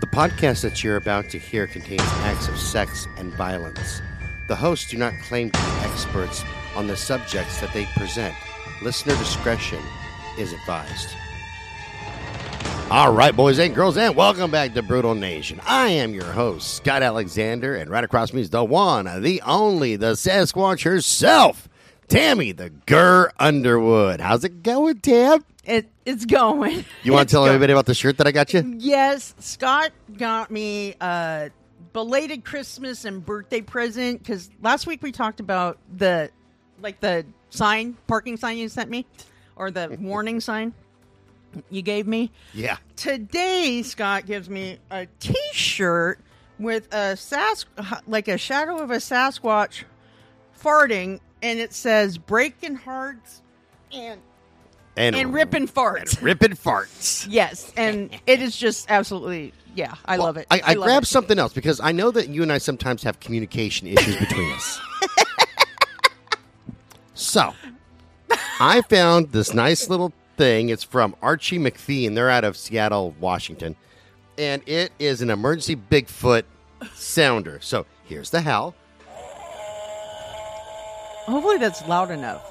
The podcast that you're about to hear contains acts of sex and violence. The hosts do not claim to be experts on the subjects that they present. Listener discretion is advised. All right, boys and girls, and welcome back to Brutal Nation. I am your host, Scott Alexander, and right across me is the one, the only, the Sasquatch herself, Tammy the Gurr Underwood. How's it going, Tam? It, it's going. You want to tell going. everybody about the shirt that I got you? Yes, Scott got me a belated Christmas and birthday present because last week we talked about the like the sign, parking sign you sent me, or the warning sign you gave me. Yeah. Today, Scott gives me a T-shirt with a sas like a shadow of a Sasquatch farting, and it says "Breaking Hearts" and And, and ripping farts. ripping farts. Yes, and it is just absolutely yeah. I Well, love it. I, I, love grabbed it. something else because I know that you and I sometimes have communication issues between us. So, I found this nice little thing. It's from Archie McPhee, and they're out of Seattle, Washington. And it is an emergency Bigfoot sounder. So, here's the howl. Hopefully, that's loud enough.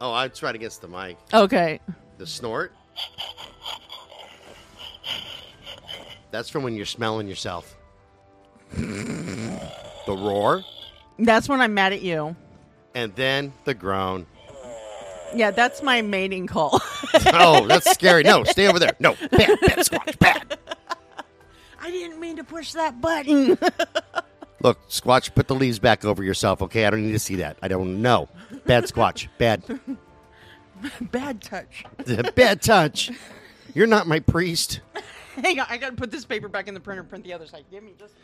Oh, I tried against the mic. Okay. The snort. That's from when you're smelling yourself. the roar. That's when I'm mad at you. And then the groan. Yeah, that's my mating call. Oh, that's scary. No, stay over there. No, bad, bad, Squatch, bad. I didn't mean to push that button. Look, Squatch, put the leaves back over yourself, okay? I don't need to see that. I don't know. Bad Squatch, bad. Bad touch. bad touch. You're not my priest. Hang on, I gotta put this paper back in the printer. Print the other side. Give me just.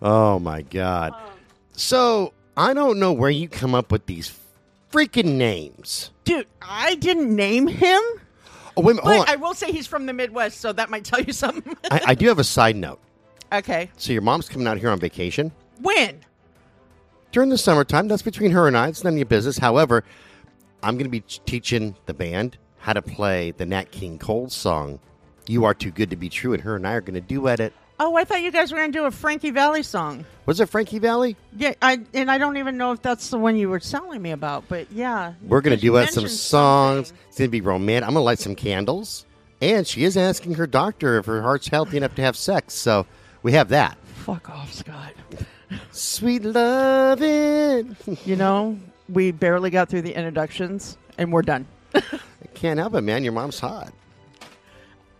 Oh, my God. Um, so, I don't know where you come up with these freaking names. Dude, I didn't name him, Oh, wait a minute. Hold but I will say he's from the Midwest, so that might tell you something. I, I do have a side note. okay. So, your mom's coming out here on vacation? When? during the summertime. That's between her and I. It's none of your business. However, I'm going to be teaching the band how to play the Nat King Cole song, You Are Too Good to Be True, and her and I are going to duet it. Oh, I thought you guys were gonna do a Frankie Valli song. Was it Frankie Valli? Yeah, I and I don't even know if that's the one you were telling me about, but yeah. We're going to duet some songs. something. It's going to be romantic. I'm going to light some candles. And she is asking her doctor if her heart's healthy enough to have sex. So we have that. Fuck off, Scott. Sweet loving. You know, we barely got through the introductions and we're done. I can't help it, man. Your mom's hot.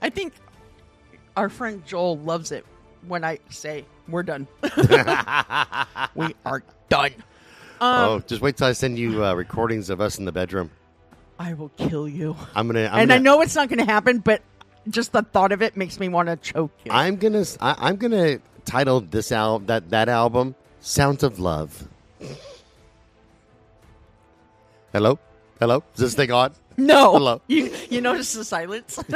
I think our friend Joel loves it when I say we're done. we are done. oh, just wait till I send you uh, recordings of us in the bedroom. I will kill you. I'm gonna. I'm and gonna, I know it's not going to happen, but just the thought of it makes me want to choke you. I'm gonna I, I'm gonna title this album that that album "Sounds of Love." Hello, hello. Is this thing on? no. Hello. You, you notice the silence?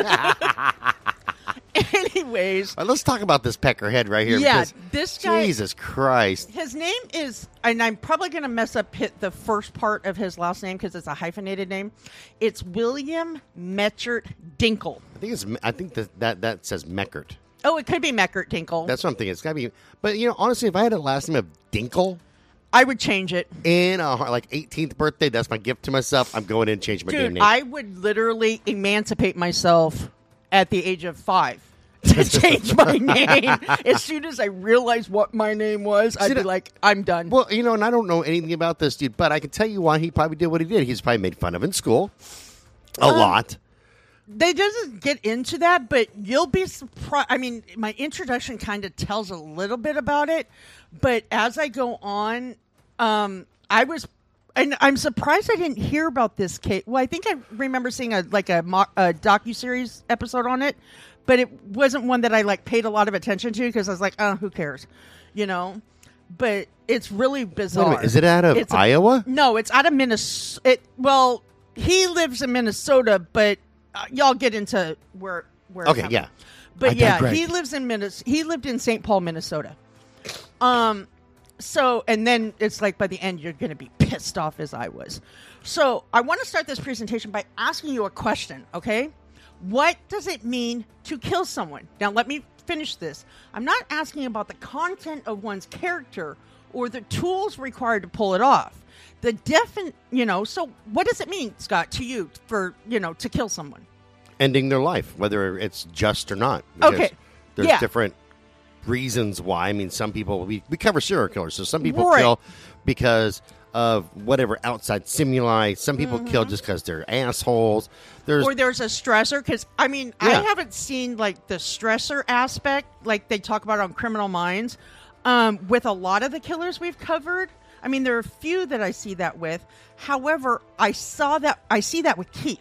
Anyways, right, let's talk about this peckerhead right here. Yeah, this guy- Jesus Christ. his name is, and I'm probably going to mess up hit the first part of his last name because it's a hyphenated name. It's William Metchert Dinkel. I think it's. I think that that, that says Meckert. Oh, it could be Meckert Dinkel. That's what I'm thinking. It's gotta be. But you know, honestly, if I had a last name of Dinkel I would change it. in a like 18th birthday, that's my gift to myself. I'm going in and changing my Dude, name. I would literally emancipate myself at the age of five to change my name. As soon as I realized what my name was, I'd be like, I'm done. Well, you know, and I don't know anything about this dude, but I can tell you why he probably did what he did. He's probably made fun of in school a Um, lot. They doesn't get into that, but you'll be surprised. I mean, my introduction kind of tells a little bit about it, but as I go on, um, I was, and I'm surprised I didn't hear about this case. Well, I think I remember seeing a like a, mo- a docu series episode on it, but it wasn't one that I like paid a lot of attention to because I was like, oh, who cares, you know. But it's really bizarre. minute, is it out of It's a- Iowa? no, it's out of Minnesota. It, well, he lives in Minnesota, but uh, y'all get into where where. Okay, yeah. But I yeah, digress. he lives in Minnesota. He lived in St. Paul, Minnesota. Um, so and then it's like by the end you're going to be pissed off as I was. So I want to start this presentation by asking you a question. Okay, What does it mean to kill someone? Now, let me finish this. I'm not asking about the content of one's character or the tools required to pull it off. The defin, you know, so what does it mean, Scott, to you for, you know, to kill someone? Ending their life, whether it's just or not. Okay. There's Yeah. different reasons why. I mean, some people, we, we cover serial killers. So some people Right. kill because of whatever outside stimuli. Some people kill just because they're assholes. There's Mm-hmm. or there's a stressor because i mean Yeah. i haven't seen like the stressor aspect like they talk about on criminal minds um, with a lot of the killers we've covered i mean there are a few that i see that with however i saw that i see that with keith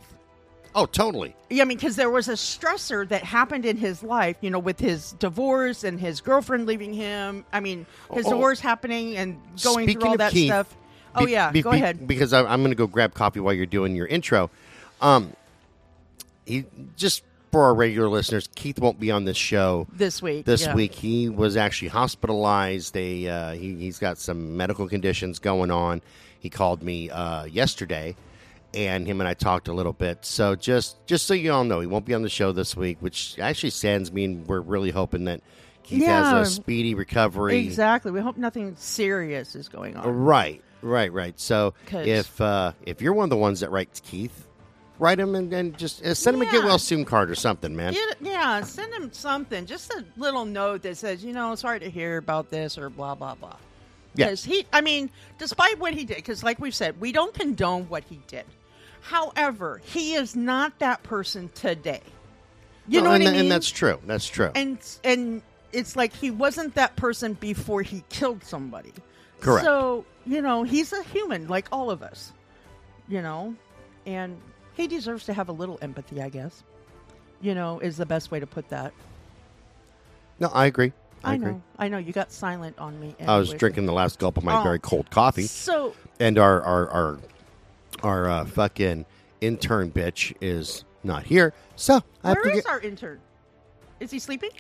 oh, totally. yeah, I mean, because there was a stressor that happened in his life, you know, with his divorce and his girlfriend leaving him. I mean, his Oh. divorce happening and going through all that Keith, stuff. Oh be- yeah, be- go be- ahead. Because I, I'm going to go grab coffee while you're doing your intro. Um, he just for our regular listeners, Keith won't be on this show This week, this yeah. week. He was actually hospitalized. They uh, he, he's got some medical conditions going on. He called me uh, yesterday, and him and I talked a little bit. So just just so you all know, he won't be on the show this week, which actually sends me, and we're really hoping that Keith Yeah. has a speedy recovery. Exactly. We hope nothing serious is going on. Right, right, right. So if uh, if you're one of the ones that writes Keith, write him and, and just uh, send him a get Yeah. well soon card or something, man. Get, yeah, send him something, just a little note that says, you know, sorry to hear about this or blah blah blah. Yeah. Because he, I mean, despite what he did, because like we've said, we don't condone what he did. However, he is not that person today. You No, know what and, I mean? and that's true. That's true. and and it's like he wasn't that person before he killed somebody. Correct. So you know, he's a human like all of us. You know, and he deserves to have a little empathy, I guess. You know, is the best way to put that. no, I agree. I, I, agree. know, I know. You got silent on me. I was drinking the last gulp of my Oh. very cold coffee, So and our our our our uh, fucking intern bitch is not here. So I have to is get our intern? Is he sleeping?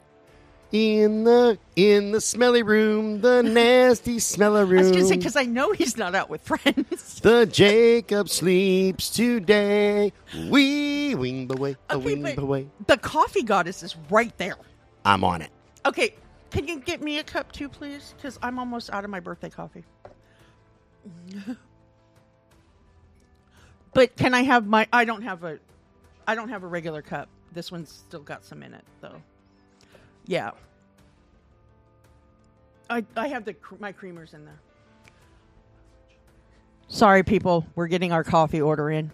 In the in the smelly room, the nasty smelly room. I was gonna say because I know he's not out with friends. The Jacob sleeps today. Wee wing away, a Okay, wing away. the coffee goddess is right there. I'm on it. Okay, can you get me a cup too, please? Because I'm almost out of my birthday coffee. but can I have my? I don't have a. I don't have a regular cup. This one's still got some in it, though. Yeah. I I have the cr- my creamers in there. Sorry, people. We're getting our coffee order in.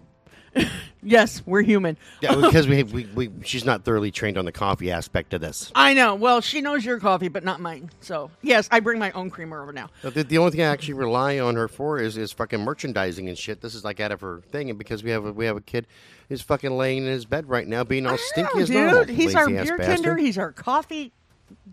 yes, we're human. Yeah, because we, we we she's not thoroughly trained on the coffee aspect of this. I know. Well, she knows your coffee, but not mine. So, yes, I bring my own creamer over now. The, the only thing I actually rely on her for is is fucking merchandising and shit. This is like out of her thing, and because we have a, we have a kid who's fucking laying in his bed right now, being all stinky I as know, normal. dude. He's our beer bastard. tender. He's our coffee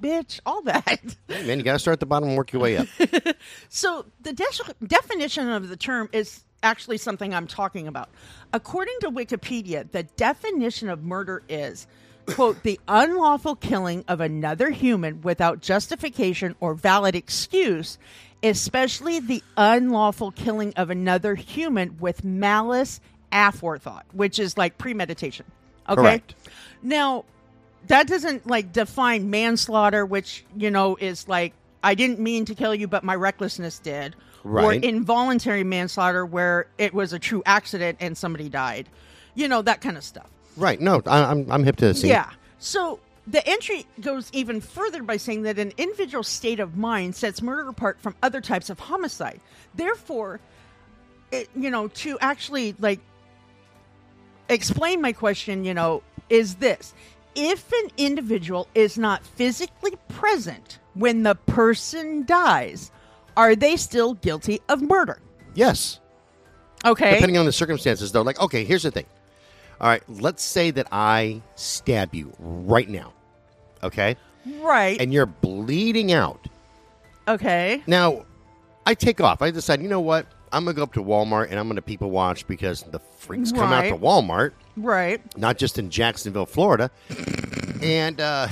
bitch. All that. Hey, man, you gotta start at the bottom and work your way up. So the de- definition of the term is actually something I'm talking about. According to Wikipedia, the definition of murder is quote the unlawful killing of another human without justification or valid excuse, especially the unlawful killing of another human with malice aforethought, which is like premeditation. Okay? Correct. Now, that doesn't like define manslaughter, which you know is like I didn't mean to kill you, but my recklessness did, or involuntary manslaughter where it was a true accident and somebody died, you know that kind of stuff. right? No, I, I'm I'm hip to the scene. Yeah. So the entry goes even further by saying that an individual state of mind sets murder apart from other types of homicide. Therefore, it, you know, to actually like explain my question, you know, is this if an individual is not physically present when the person dies, are they still guilty of murder? Yes. Okay. Depending on the circumstances, though. Like, okay, here's the thing. All right, let's say that I stab you right now. Okay, right. and you're bleeding out. okay. Now, I take off. I decide, you know what? I'm gonna go up to Walmart and I'm gonna people watch because the freaks come out to Walmart, Right. not just in Jacksonville, Florida. and uh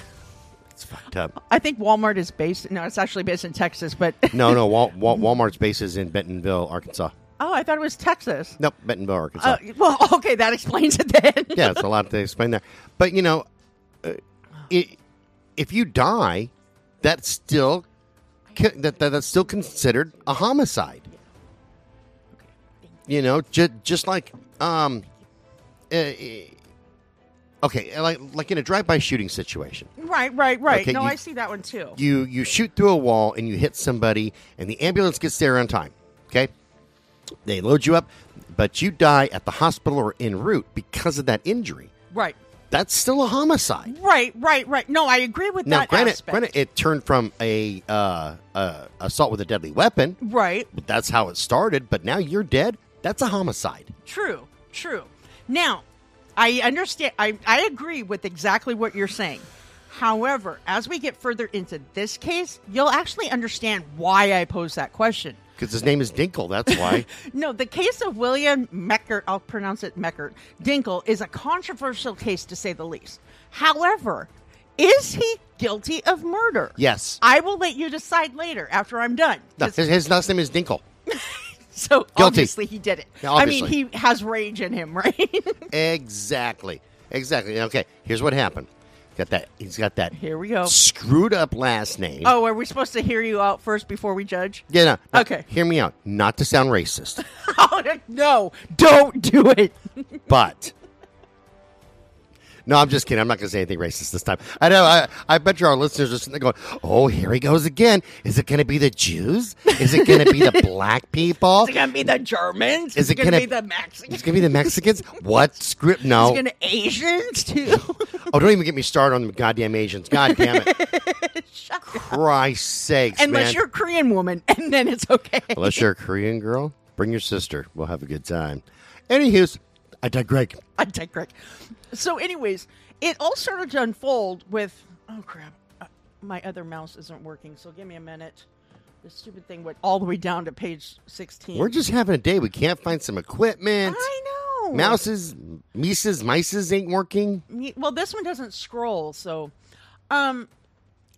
it's fucked up. I think Walmart is based. No, it's actually based in Texas, but No, no, Wal- Wal- Walmart's base is in Bentonville, Arkansas. Oh, I thought it was Texas. Nope, Bentonville, Arkansas. Uh, well, okay, that explains it then. yeah, it's a lot to explain there. But you know, uh, i if you die, that's still that, that that's still considered a homicide. You know, just just like um, uh, okay, like like in a drive-by shooting situation, Right, right, right. Okay, no, you- I see that one too. you you shoot through a wall and you hit somebody, and the ambulance gets there on time. Okay, they load you up, but you die at the hospital or en route because of that injury. right, That's still a homicide. right, right, right. No, I agree with Now, that granted, aspect. granted, it turned from a uh, uh, assault with a deadly weapon. right, that's how it started. But now you're dead. That's a homicide. true, true. Now, I understand. I I agree with exactly what you're saying. However, as we get further into this case, you'll actually understand why I posed that question. Because his name is Dinkel. That's why. No, the case of William Meckert, I'll pronounce it Meckert, Dinkel, is a controversial case to say the least. However, is he guilty of murder? yes. I will let you decide later after I'm done. No, his, his last name is Dinkel. so Guilty. obviously he did it. Yeah, I mean, he has rage in him, right? exactly. Exactly. Okay. Here's what happened. Got that. He's got that Here we go. screwed up last name. Oh, are we supposed to hear you out first before we judge? Yeah. No, no, Okay. Hear me out. Not to sound racist, Oh, no, don't do it. but. No, I'm just kidding. I'm not going to say anything racist this time. I know. I, I bet you our listeners are sitting there going, "Oh, here he goes again. Is it going to be the Jews? Is it going to be the black people? Is it going to be the Germans? Is it going to be the Mexicans? It's going to be the Mexicans? What script? Is No. it going to Asians too? Oh, don't even get me started on the goddamn Asians. God damn it. Shut. Christ's sakes, Unless man. you're a Korean woman, and then it's okay. Unless you're a Korean girl, bring your sister. We'll have a good time. Anywho's, I digress. I digress. So, anyways, it all started to unfold with oh crap, uh, my other mouse isn't working. So give me a minute. The stupid thing went all the way down to page sixteen. We're just having a day. We can't find some equipment. I know. Mouses, Mises, Mices ain't working. Well, this one doesn't scroll, so um,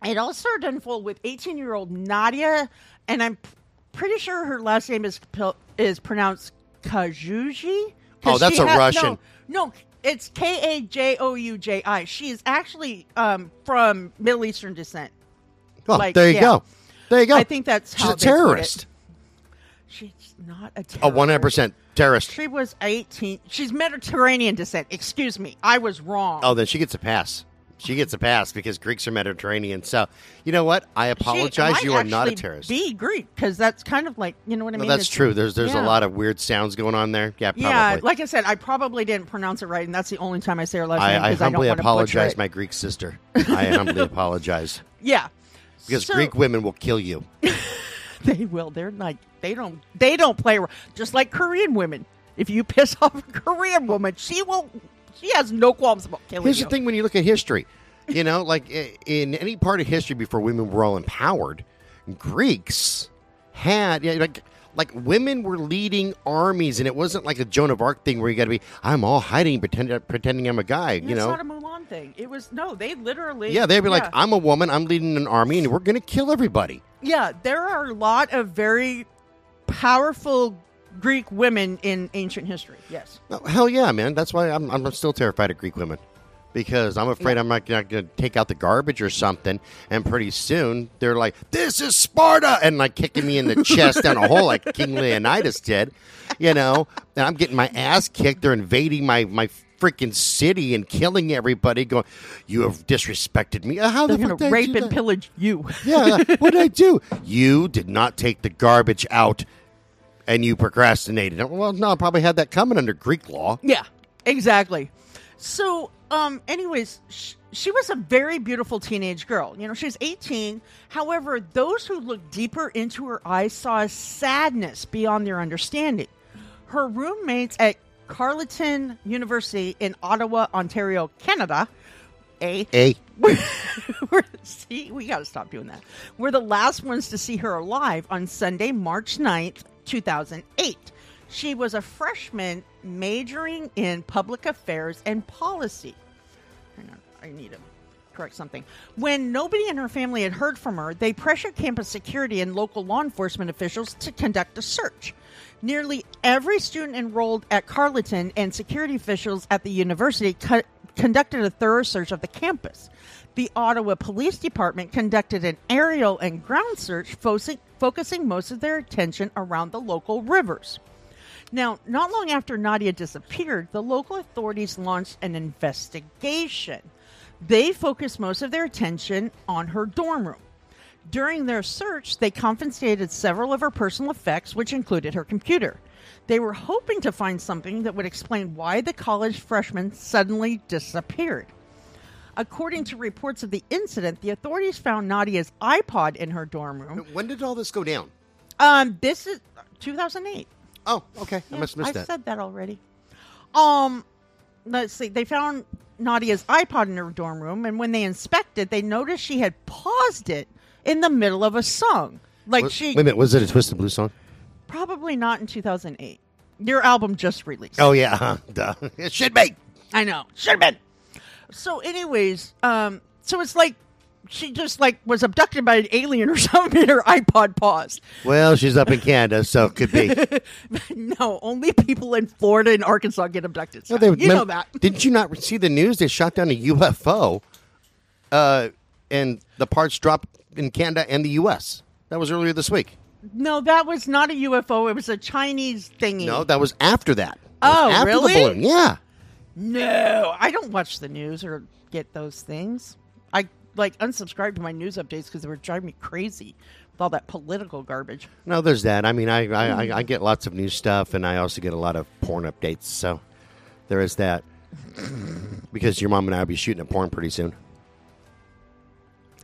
it all started to unfold with eighteen-year-old Nadia, and I'm p- pretty sure her last name is pil- is pronounced Kajouji. Oh, that's a ha- Russian. No, no, it's K A J O U J I. She is actually um, from Middle Eastern descent. Oh, Like, there you yeah. go. There you go. I think that's She's a terrorist. She's not a terrorist. A 100% terrorist. She was 18. She's Mediterranean descent. Excuse me. I was wrong. Oh, then she gets a pass. She gets a pass because Greeks are Mediterranean. So, you know what? I apologize. You are not a terrorist. Be Greek because that's kind of like you know what I No, mean. that's It's- true. There's there's yeah. a lot of weird sounds going on there. Yeah, probably. Yeah, like I said, I probably didn't pronounce it right, and that's the only time I say her last I, name I because I, don't humbly want to apologize, my Greek sister. I humbly apologize Yeah, because So- Greek women will kill you. they will. They're like they don't they don't play just like Korean women. If you piss off a Korean woman, she will. She has no qualms about killing Here's you. the thing: when you look at history, you know, like in any part of history before women were all empowered, Greeks had yeah, like like women were leading armies, and it wasn't like a Joan of Arc thing where you got to be I'm all hiding, pretend, pretending I'm a guy. Yeah, You know, it's not a Mulan thing. It was no. They literally. yeah, they'd be like. I'm a woman, I'm leading an army, and we're going to kill everybody. Yeah, there are a lot of very powerful Greek women in ancient history. Yes. Oh, hell yeah, man! That's why I'm I'm still terrified of Greek women. Because I'm afraid I'm not going to take out the garbage or something, and pretty soon they're like, "This is Sparta," and like kicking me in the chest down a hole like King Leonidas did, you know. And I'm getting my ass kicked. They're invading my my freaking city and killing everybody. Going, "You have disrespected me." Uh, How They're the going to rape and that? pillage you. Yeah, what did I do? You did not take the garbage out, and you procrastinated. Well, no, I probably had that coming under Greek law. Yeah, exactly. So, um, anyways, sh- she was a very beautiful teenage girl. You know, she was 18. However, those who looked deeper into her eyes saw a sadness beyond their understanding. Her roommates at Carleton University in Ottawa, Ontario, Canada, a A. were, see, we got to stop doing that. We're the last ones to see her alive on Sunday, March 9th, 2008. She was a freshman majoring in public affairs and policy. Hang on, I need him. correct something. When nobody in her family had heard from her, they pressured campus security and local law enforcement officials to conduct a search. Nearly every student enrolled at Carleton and security officials at the university co- conducted a thorough search of the campus. The Ottawa Police Department conducted an aerial and ground search, focusing, most of their attention around the local rivers. Now, not long after Nadia disappeared, the local authorities launched an investigation. They focused most of their attention on her dorm room. During their search, they confiscated several of her personal effects, which included her computer. They were hoping to find something that would explain why the college freshman suddenly disappeared. According to reports of the incident, the authorities found Nadia's iPod in her dorm room. When did all this go down? Um, this is 2008. Oh, okay. I must have missed I that. said that already. Um, let's see. They found Nadia's iPod in her dorm room, and when they inspected, they noticed she had paused it in the middle of a song. Like Wait- she Wait a minute. Was it a Twisted Blue song? probably not in 2008. Your album just released. Oh, yeah. Huh. Duh. It should be. I know. Should have been. So, anyways, um, so it's like she just like was abducted by an alien or something, and her iPod paused. Well, she's up in Canada, so it could be. no, only people in Florida and Arkansas get abducted. No, Scott. they- you know that. Didn't you not see the news? They shot down a UFO, uh, and the parts dropped in Canada and the U.S. That was earlier this week. No, that was not a UFO. It was a Chinese thingy. No, that was after that. That Oh, after really? The balloon. Yeah. No, I don't watch the news or get those things. I like unsubscribed to my news updates because they were driving me crazy with all that political garbage. No, there's that. I mean, I, I, I, mm. I get lots of new stuff, and I also get a lot of porn updates. So there is that. because your mom and I will be shooting a porn pretty soon.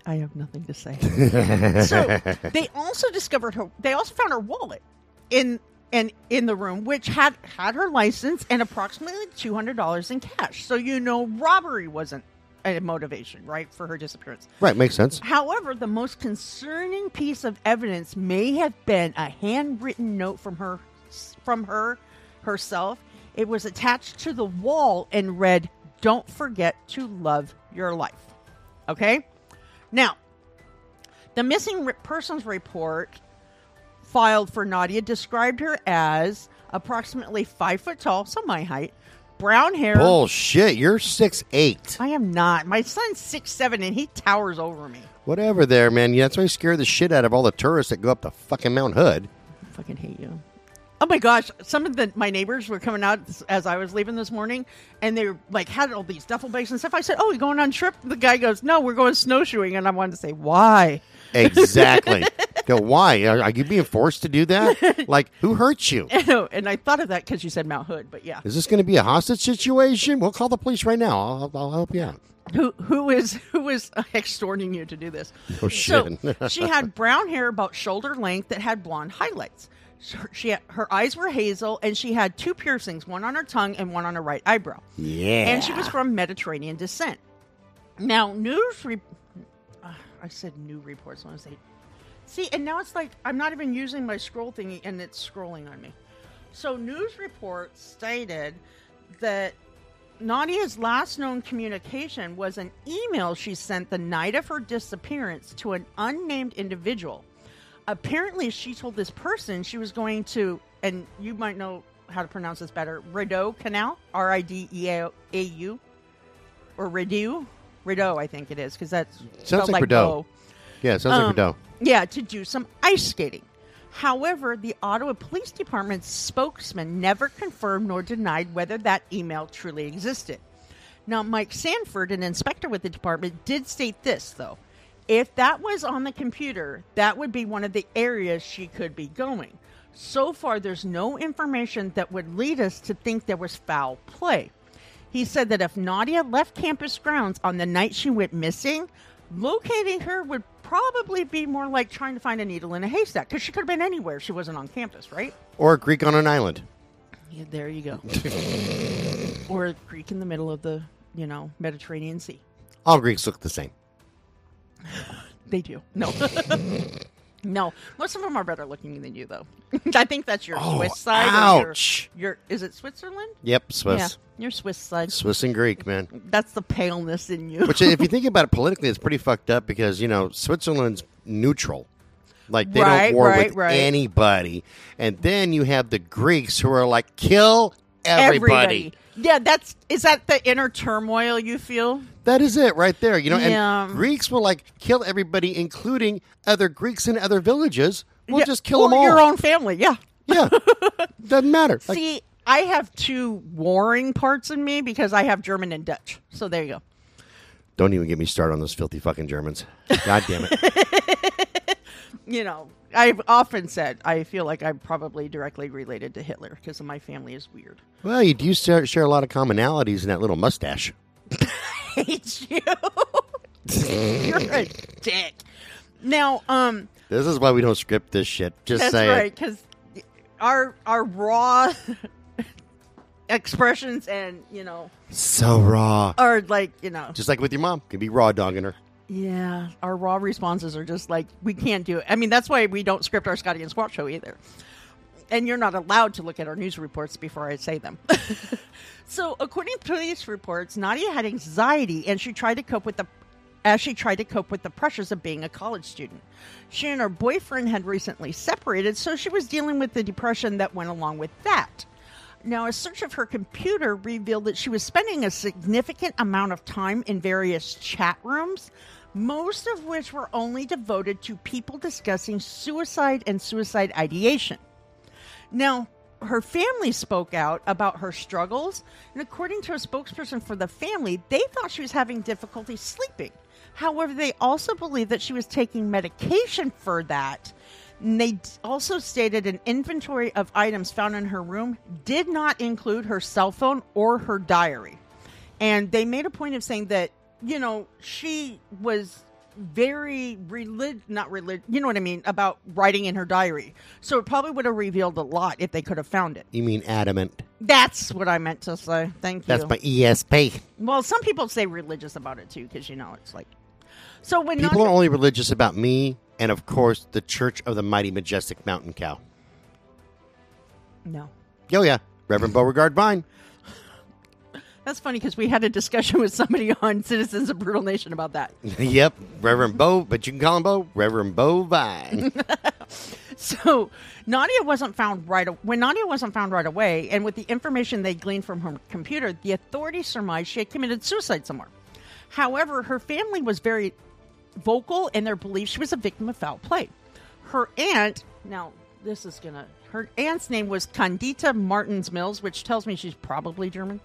I have nothing to say. so they also discovered her. They also found her wallet in and in the room, which had had her license and approximately two hundred dollars in cash. So you know, robbery wasn't a motivation, right, for her disappearance. Right, makes sense. However, the most concerning piece of evidence may have been a handwritten note from her from her herself. It was attached to the wall and read, "Don't forget to love your life." Okay? Now, the missing persons report filed for Nadia described her as approximately 5 foot tall, so my height, brown hair. Bullshit. You're six eight. I am not. My son's six seven, and he towers over me. Whatever there, man. Yeah, that's why you scare the shit out of all the tourists that go up to fucking Mount Hood. I fucking hate you. Oh my gosh! Some of the my neighbors were coming out as I was leaving this morning, and they were like had all these duffel bags and stuff. I said, "Oh, you going on a trip?" The guy goes, "No, we're going snowshoeing," and I wanted to say, "Why?" Exactly. Go, why? Are, are you being forced to do that? Like, who hurt you? and I thought of that because you said Mount Hood, but yeah, Is this going to be a hostage situation? We'll call the police right now. I'll, I'll help you out. who who is who is extorting you to do this? Oh, So she had brown hair about shoulder length that had blonde highlights. So She had, her eyes were hazel, and she had two piercings, one on her tongue and one on her right eyebrow. Yeah. and she was from Mediterranean descent. Now, news. Re- uh, I said new reports. I want to say. See, and now it's like I'm not even using my scroll thingy, and it's scrolling on me. So, news reports stated that Nadia's last known communication was an email she sent the night of her disappearance to an unnamed individual. Apparently, she told this person she was going to, and you might know how to pronounce this better, Rideau Canal, R I D E A U, or Rideau, Rideau, I think it is, because that's sounds like Rideau. bow. yeah, sounds like Um, Rideau. Yeah, to do some ice skating. However, the Ottawa Police Department's spokesman never confirmed nor denied whether that email truly existed. Now, Mike Sanford, an inspector with the department, did state this, though. If that was on the computer, that would be one of the areas she could be going. So far, there's no information that would lead us to think there was foul play. He said that if Nadia left campus grounds on the night she went missing, locating her would probably be more like trying to find a needle in a haystack because she could have been anywhere. She wasn't on campus, right? Or a Greek on an island. Yeah, there you go. or a Greek in the middle of the, you know, Mediterranean Sea. All Greeks look the same. They do. No. No, most of them are better looking than you, though. I think that's your Oh, Swiss side. or your- ouch. Your, is it Switzerland? Yep, Swiss. Yeah, your Swiss side. Swiss and Greek, man. That's the paleness in you. Which, if you think about it politically, it's pretty fucked up because you know Switzerland's neutral, like they Right, don't war right, with right. anybody, and then you have the Greeks who are like kill everybody. Yeah, that's is that the inner turmoil you feel? That is it right there. You know, Yeah. and Greeks will like kill everybody, including other Greeks in other villages. We'll Yeah, just kill or them all. Your own family, yeah. Yeah, doesn't matter. Like, See, I have two warring parts in me because I have German and Dutch. So there you go. don't even get me started on those filthy fucking Germans. God damn it. You know, I've often said I feel like I'm probably directly related to Hitler because my family is weird. Well, you do share, share a lot of commonalities in that little mustache. Hate you. You're a dick. Now, um, This is why we don't script this shit. Just that's say right because our our raw expressions and you know So raw. are like you know Just like with your mom. Can be raw dogging her. Yeah, our raw responses are just like we can't do it. I mean, that's why we don't script our Scotty and Squat show either. And you're not allowed to look at our news reports before I say them. so, according to police reports, Nadia had anxiety and she tried to cope with the as she tried to cope with the pressures of being a college student. She and her boyfriend had recently separated, so she was dealing with the depression that went along with that. Now, a search of her computer revealed that she was spending a significant amount of time in various chat rooms, most of which were only devoted to people discussing suicide and suicide ideation. Now, her family spoke out about her struggles, and according to a spokesperson for the family, they thought she was having difficulty sleeping. However, they also believe that she was taking medication for that. And they also stated an inventory of items found in her room did not include her cell phone or her diary. And they made a point of saying that, you know, she was very relig not relig you know what I mean, about writing in her diary. So it probably would have revealed a lot if they could have found it. You mean adamant. That's what I meant to say. Thank you. That's my ESP. well, some people say religious about it too, because you know it's like. So when People are only religious about me and, of course, the Church of the Mighty Majestic Mountain Cow. no, Oh, yeah. Reverend Beauregard Vine. That's funny because we had a discussion with somebody on Citizens of Brutal Nation about that. yep. Reverend Bo, but you can call him Bo. Reverend Bo Vine. So Nadia wasn't found right a- when Nadia wasn't found right away, and with the information they gleaned from her computer, the authorities surmised she had committed suicide somewhere. However, her family was very vocal in their belief she was a victim of foul play. Her aunt, now this is gonna, her aunt's name was Candida Martins Mills, which tells me she's probably German.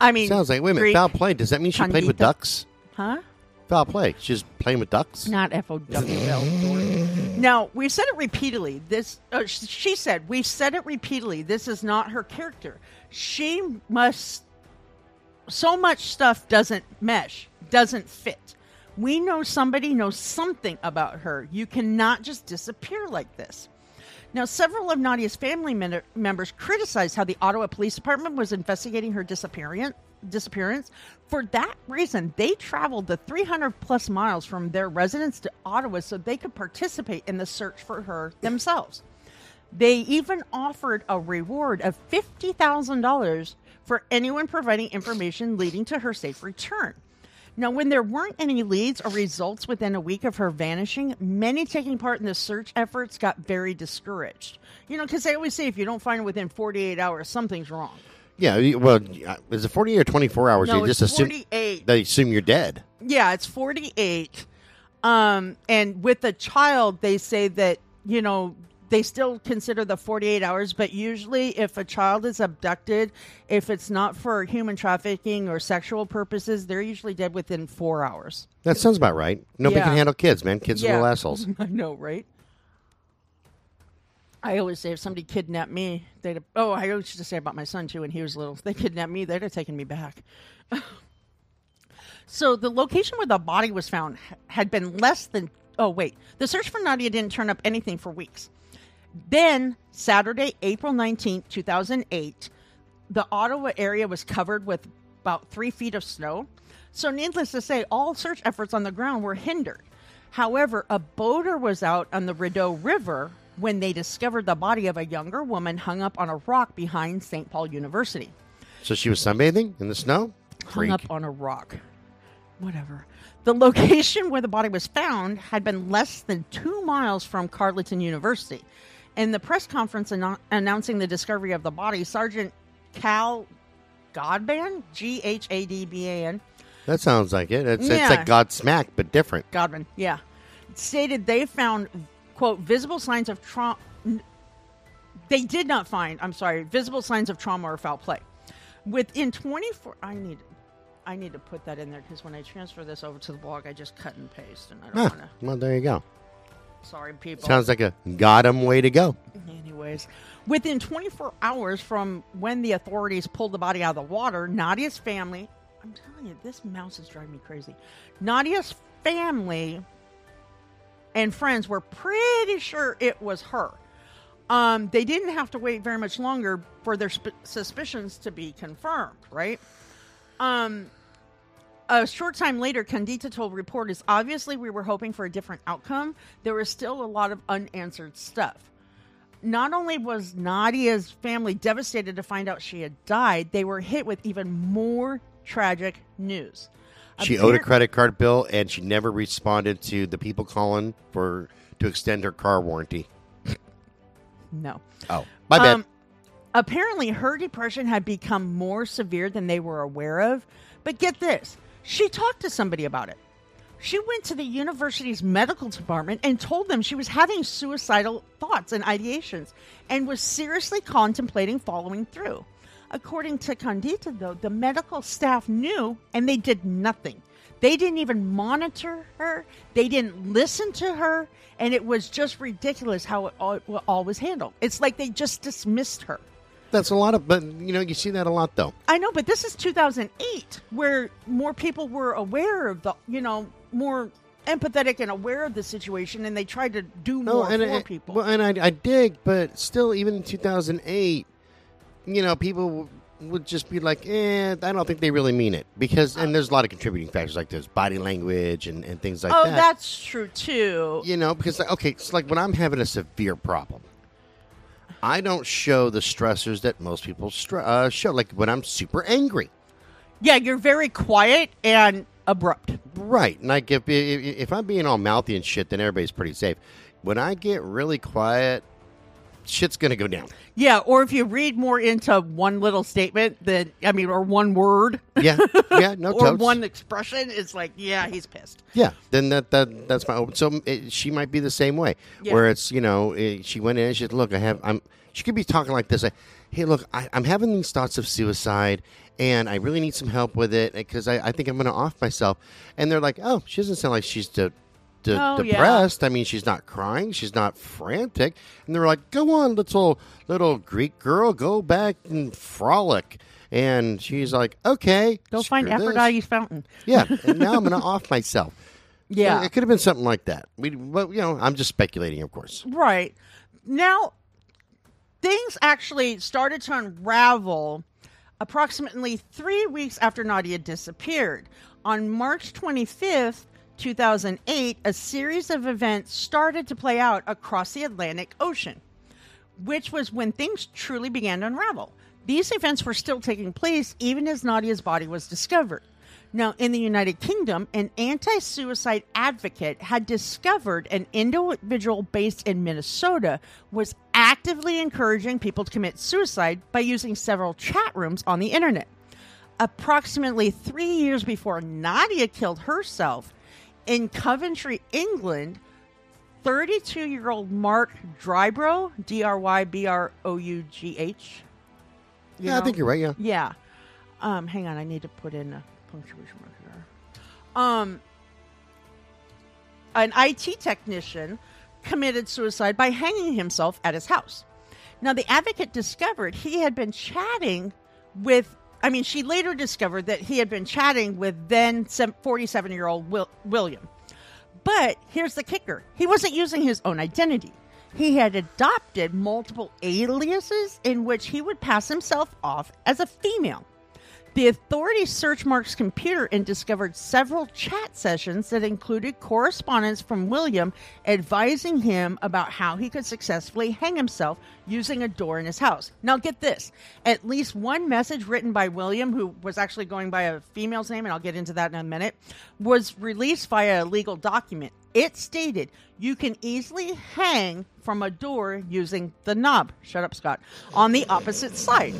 I mean, Sounds like, wait a minute, Greek, foul play. Does that mean she played with ducks? huh? Foul play. She's playing with ducks? Not F O W L. Now we've said it repeatedly. This uh, sh- she said we've said it repeatedly. This is not her character. She must. So much stuff doesn't mesh, doesn't fit. We know somebody knows something about her. You cannot just disappear like this. Now, several of Nadia's family men- members criticized how the Ottawa Police Department was investigating her disappearance. Disappearance. For that reason, they traveled the 300 plus miles from their residence to Ottawa so they could participate in the search for her themselves. They even offered a reward of $50,000 for anyone providing information leading to her safe return. Now, when there weren't any leads or results within a week of her vanishing, many taking part in the search efforts got very discouraged. You know, because they always say if you don't find it within 48 hours, something's wrong. Yeah, well, is it 48 or 24 hours? No, they it's just assume 48. they assume you're dead. Yeah, it's 48. Um, and with a child, they say that, you know, they still consider the 48 hours, but usually if a child is abducted, if it's not for human trafficking or sexual purposes, they're usually dead within four hours. That sounds about right. Nobody Yeah. can handle kids, man. Kids are little assholes. I know, right? I always say if somebody kidnapped me, they'd. have, Oh, I always used to say about my son too when he was little. If they kidnapped me, they'd have taken me back. so the location where the body was found ha- had been less than. Oh wait, the search for Nadia didn't turn up anything for weeks. Then Saturday, April nineteenth, two thousand eight, the Ottawa area was covered with about three feet of snow. So, needless to say, all search efforts on the ground were hindered. However, a boater was out on the Rideau River when they discovered the body of a younger woman hung up on a rock behind St. Paul University. So she was sunbathing in the snow? Hung up on a rock. Whatever. The location where the body was found had been less than two miles from Carleton University. In the press conference annou- announcing the discovery of the body, Sergeant Cal Ghadban, G H A D B A N, That sounds like it. It's, Yeah. it's like Godsmack, but different. Godman, yeah, stated they found quote visible signs of trauma. They did not find, I'm sorry, visible signs of trauma or foul play. Within 24, I need, I need to put that in there because when I transfer this over to the blog, I just cut and paste, and I don't Huh. want to. Well, there you go. Sorry, people. Sounds like a goddamn way to go. Anyways, within 24 hours from when the authorities pulled the body out of the water, Nadia's family, I'm telling you, this mouse is driving me crazy. Nadia's family and friends were pretty sure it was her. Um, they didn't have to wait very much longer for their sp- suspicions to be confirmed, right? Um, a short time later, Candita told reporters, obviously, we were hoping for a different outcome. There was still a lot of unanswered stuff. Not only was Nadia's family devastated to find out she had died, they were hit with even more tragic news. She owed a credit card bill, and she never responded to the people calling for to extend her car warranty. No. Oh, my bad. Um, apparently, her depression had become more severe than they were aware of. But get this she talked to somebody about it. She went to the university's medical department and told them she was having suicidal thoughts and ideations and was seriously contemplating following through. According to Condita, though, the medical staff knew and they did nothing. They didn't even monitor her, they didn't listen to her, and it was just ridiculous how it all, all was handled. It's like they just dismissed her. That's a lot of, but you know, you see that a lot though. I know, but this is 2008, where more people were aware of the, you know, more empathetic and aware of the situation, and they tried to do No, more and for I, people. Well, and I, I dig, but still, even in 2008, you know, people would just be like, "Eh, I don't think they really mean it," because and there's a lot of contributing factors like there's body language and, and things like oh, that. Oh, that's true too. you know, because like, okay, it's like when I'm having a severe problem, I don't show the stressors that most people uh, show. Like when I'm super angry, Yeah, you're very quiet and abrupt. right? And like if if, if I'm being all mouthy and shit, then everybody's pretty safe. When I get really quiet, shit's gonna go down. Yeah, or if you read more into one little statement, then I mean, or one word, Yeah, yeah, no, or totes. one expression, it's like, yeah, he's pissed. Yeah, then that, that that's my open. So it, she might be the same way, Yeah. where it's you know it, she went in and she said, look, I have I'm. She could be talking like this. Like, hey, look, I, I'm having these thoughts of suicide, and I really need some help with it because I, I think I'm going to off myself. And they're like, oh, she doesn't sound like she's de- de- Oh, yeah. depressed. I mean, she's not crying, she's not frantic. And they're like, go on, little little Greek girl, go back and frolic. And she's like, okay, Go find screw this." Aphrodite's fountain. Yeah, and now I'm going to off myself. Yeah. It could have been something like that. We, but you know, I'm just speculating, of course. Right. Now, things actually started to unravel approximately three weeks after Nadia disappeared. On March 25th, 2008, a series of events started to play out across the Atlantic Ocean, which was when things truly began to unravel. These events were still taking place even as Nadia's body was discovered. Now, in the United Kingdom, an anti suicide advocate had discovered an individual based in Minnesota was actively encouraging people to commit suicide by using several chat rooms on the internet. Approximately three years before Nadia killed herself in Coventry, England, 32 year old Mark Drybrough, D R Y B R O U G H. Yeah, I think you're right. Yeah. Yeah. Um, hang on, I need to put in a punctuation mark here. Um, an IT technician committed suicide by hanging himself at his house. Now, the advocate discovered he had been chatting with, I mean, she later discovered that he had been chatting with then 47 year old Will, William. But here's the kicker he wasn't using his own identity. He had adopted multiple aliases in which he would pass himself off as a female. The authorities searched Mark's computer and discovered several chat sessions that included correspondence from William advising him about how he could successfully hang himself using a door in his house. Now, get this at least one message written by William, who was actually going by a female's name, and I'll get into that in a minute, was released via a legal document. It stated you can easily hang from a door using the knob. Shut up, Scott. On the opposite side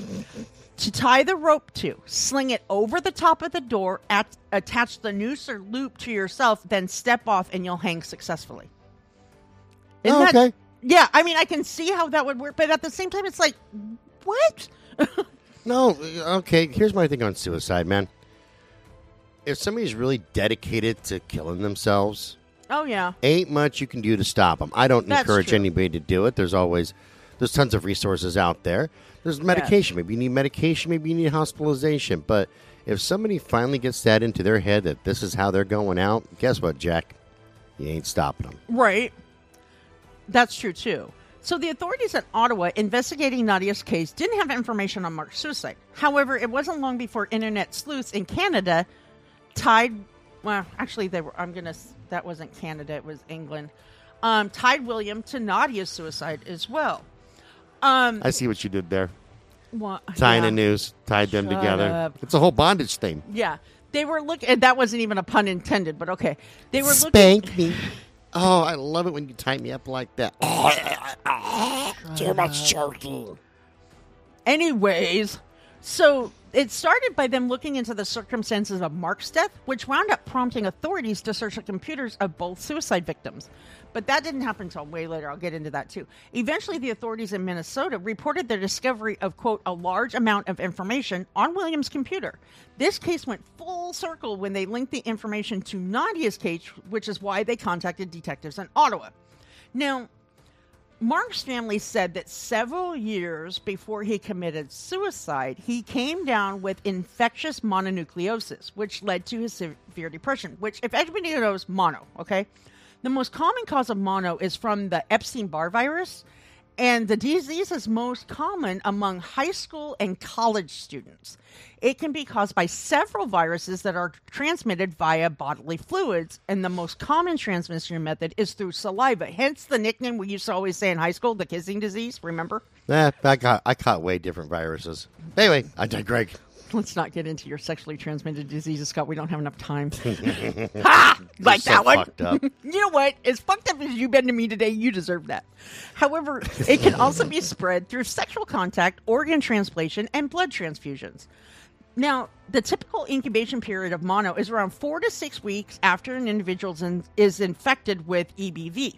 to tie the rope to, sling it over the top of the door, at, attach the noose or loop to yourself, then step off and you'll hang successfully. Isn't Oh, that- okay. yeah, I mean, I can see how that would work, but at the same time, it's like, what? No, okay. Here's my thing on suicide, man. If somebody's really dedicated to killing themselves, oh, yeah. ain't much you can do to stop them. I don't That's encourage true. anybody to do it. There's always there's tons of resources out there. There's medication. Maybe you need medication. Maybe you need hospitalization. But if somebody finally gets that into their head that this is how they're going out, guess what, Jack? You ain't stopping them. Right. That's true too. So the authorities in Ottawa investigating Nadia's case didn't have information on Mark's suicide. However, it wasn't long before internet sleuths in Canada tied well, actually they were I'm going to that wasn't Canada, it was England. Um, tied William to Nadia's suicide as well. Um, I see what you did there. What, Tying yeah. the news, tied them Shut together. up. It's a whole bondage thing. Yeah. They were looking that wasn't even a pun intended, but okay. They were looking Spank me. Oh, I love it when you tie me up like that. Too much choking. Anyways, so it started by them looking into the circumstances of Mark's death, which wound up prompting authorities to search the computers of both suicide victims. But that didn't happen until way later. I'll get into that too. Eventually, the authorities in Minnesota reported their discovery of, quote, a large amount of information on William's computer. This case went full circle when they linked the information to Nadia's case, which is why they contacted detectives in Ottawa. Now, Mark's family said that several years before he committed suicide, he came down with infectious mononucleosis, which led to his severe depression. Which, if anybody knows mono, okay, the most common cause of mono is from the Epstein Barr virus, and the disease is most common among high school and college students. It can be caused by several viruses that are transmitted via bodily fluids, and the most common transmission method is through saliva. Hence the nickname we used to always say in high school, the kissing disease. Remember? Nah, I caught I caught way different viruses. Anyway, I digress. Let's not get into your sexually transmitted diseases, Scott. We don't have enough time. ha! Like so that one. you know what? As fucked up as you've been to me today, you deserve that. However, it can also be spread through sexual contact, organ transplantation, and blood transfusions. Now, the typical incubation period of mono is around four to six weeks after an individual in- is infected with EBV.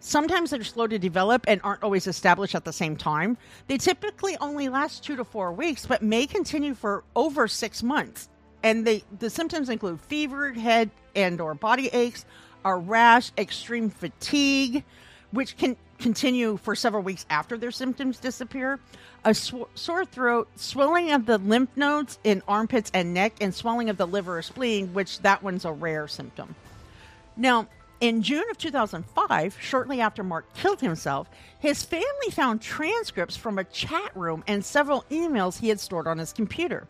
Sometimes they're slow to develop and aren't always established at the same time. They typically only last two to four weeks, but may continue for over six months. And they the symptoms include fever, head and or body aches, a rash, extreme fatigue, which can continue for several weeks after their symptoms disappear, a sw- sore throat, swelling of the lymph nodes in armpits and neck, and swelling of the liver or spleen, which that one's a rare symptom. Now, in June of 2005, shortly after Mark killed himself, his family found transcripts from a chat room and several emails he had stored on his computer.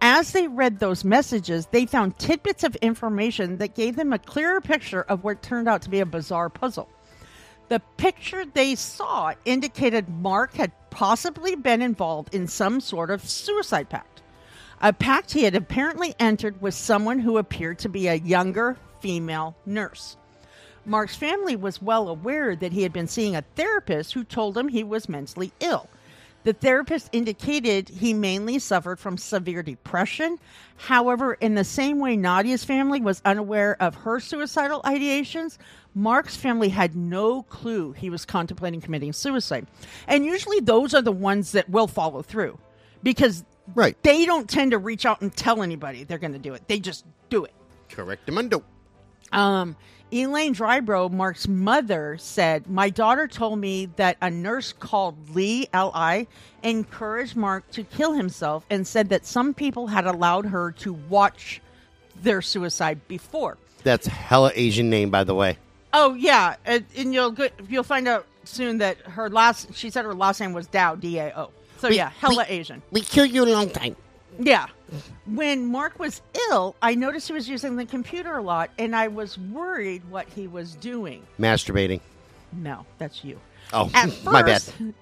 As they read those messages, they found tidbits of information that gave them a clearer picture of what turned out to be a bizarre puzzle. The picture they saw indicated Mark had possibly been involved in some sort of suicide pact. A pact he had apparently entered with someone who appeared to be a younger female nurse. Mark's family was well aware that he had been seeing a therapist who told him he was mentally ill. The therapist indicated he mainly suffered from severe depression. However, in the same way Nadia's family was unaware of her suicidal ideations, Mark's family had no clue he was contemplating committing suicide. And usually those are the ones that will follow through because Right. they don't tend to reach out and tell anybody they're going to do it. They just do it. Correct, Mundo. Um, Elaine Drybrough, Mark's mother, said, My daughter told me that a nurse called Li, L.I., encouraged Mark to kill himself and said that some people had allowed her to watch their suicide before. That's hella Asian name, by the way. Oh, yeah. And, and you'll, go, you'll find out soon that her last, she said her last name was Dao, D A O. So, yeah, hella we- Asian. We killed you a long time. Yeah. When Mark was ill, I noticed he was using the computer a lot, and I was worried what he was doing. Masturbating. No, that's you. Oh, At first, my bad.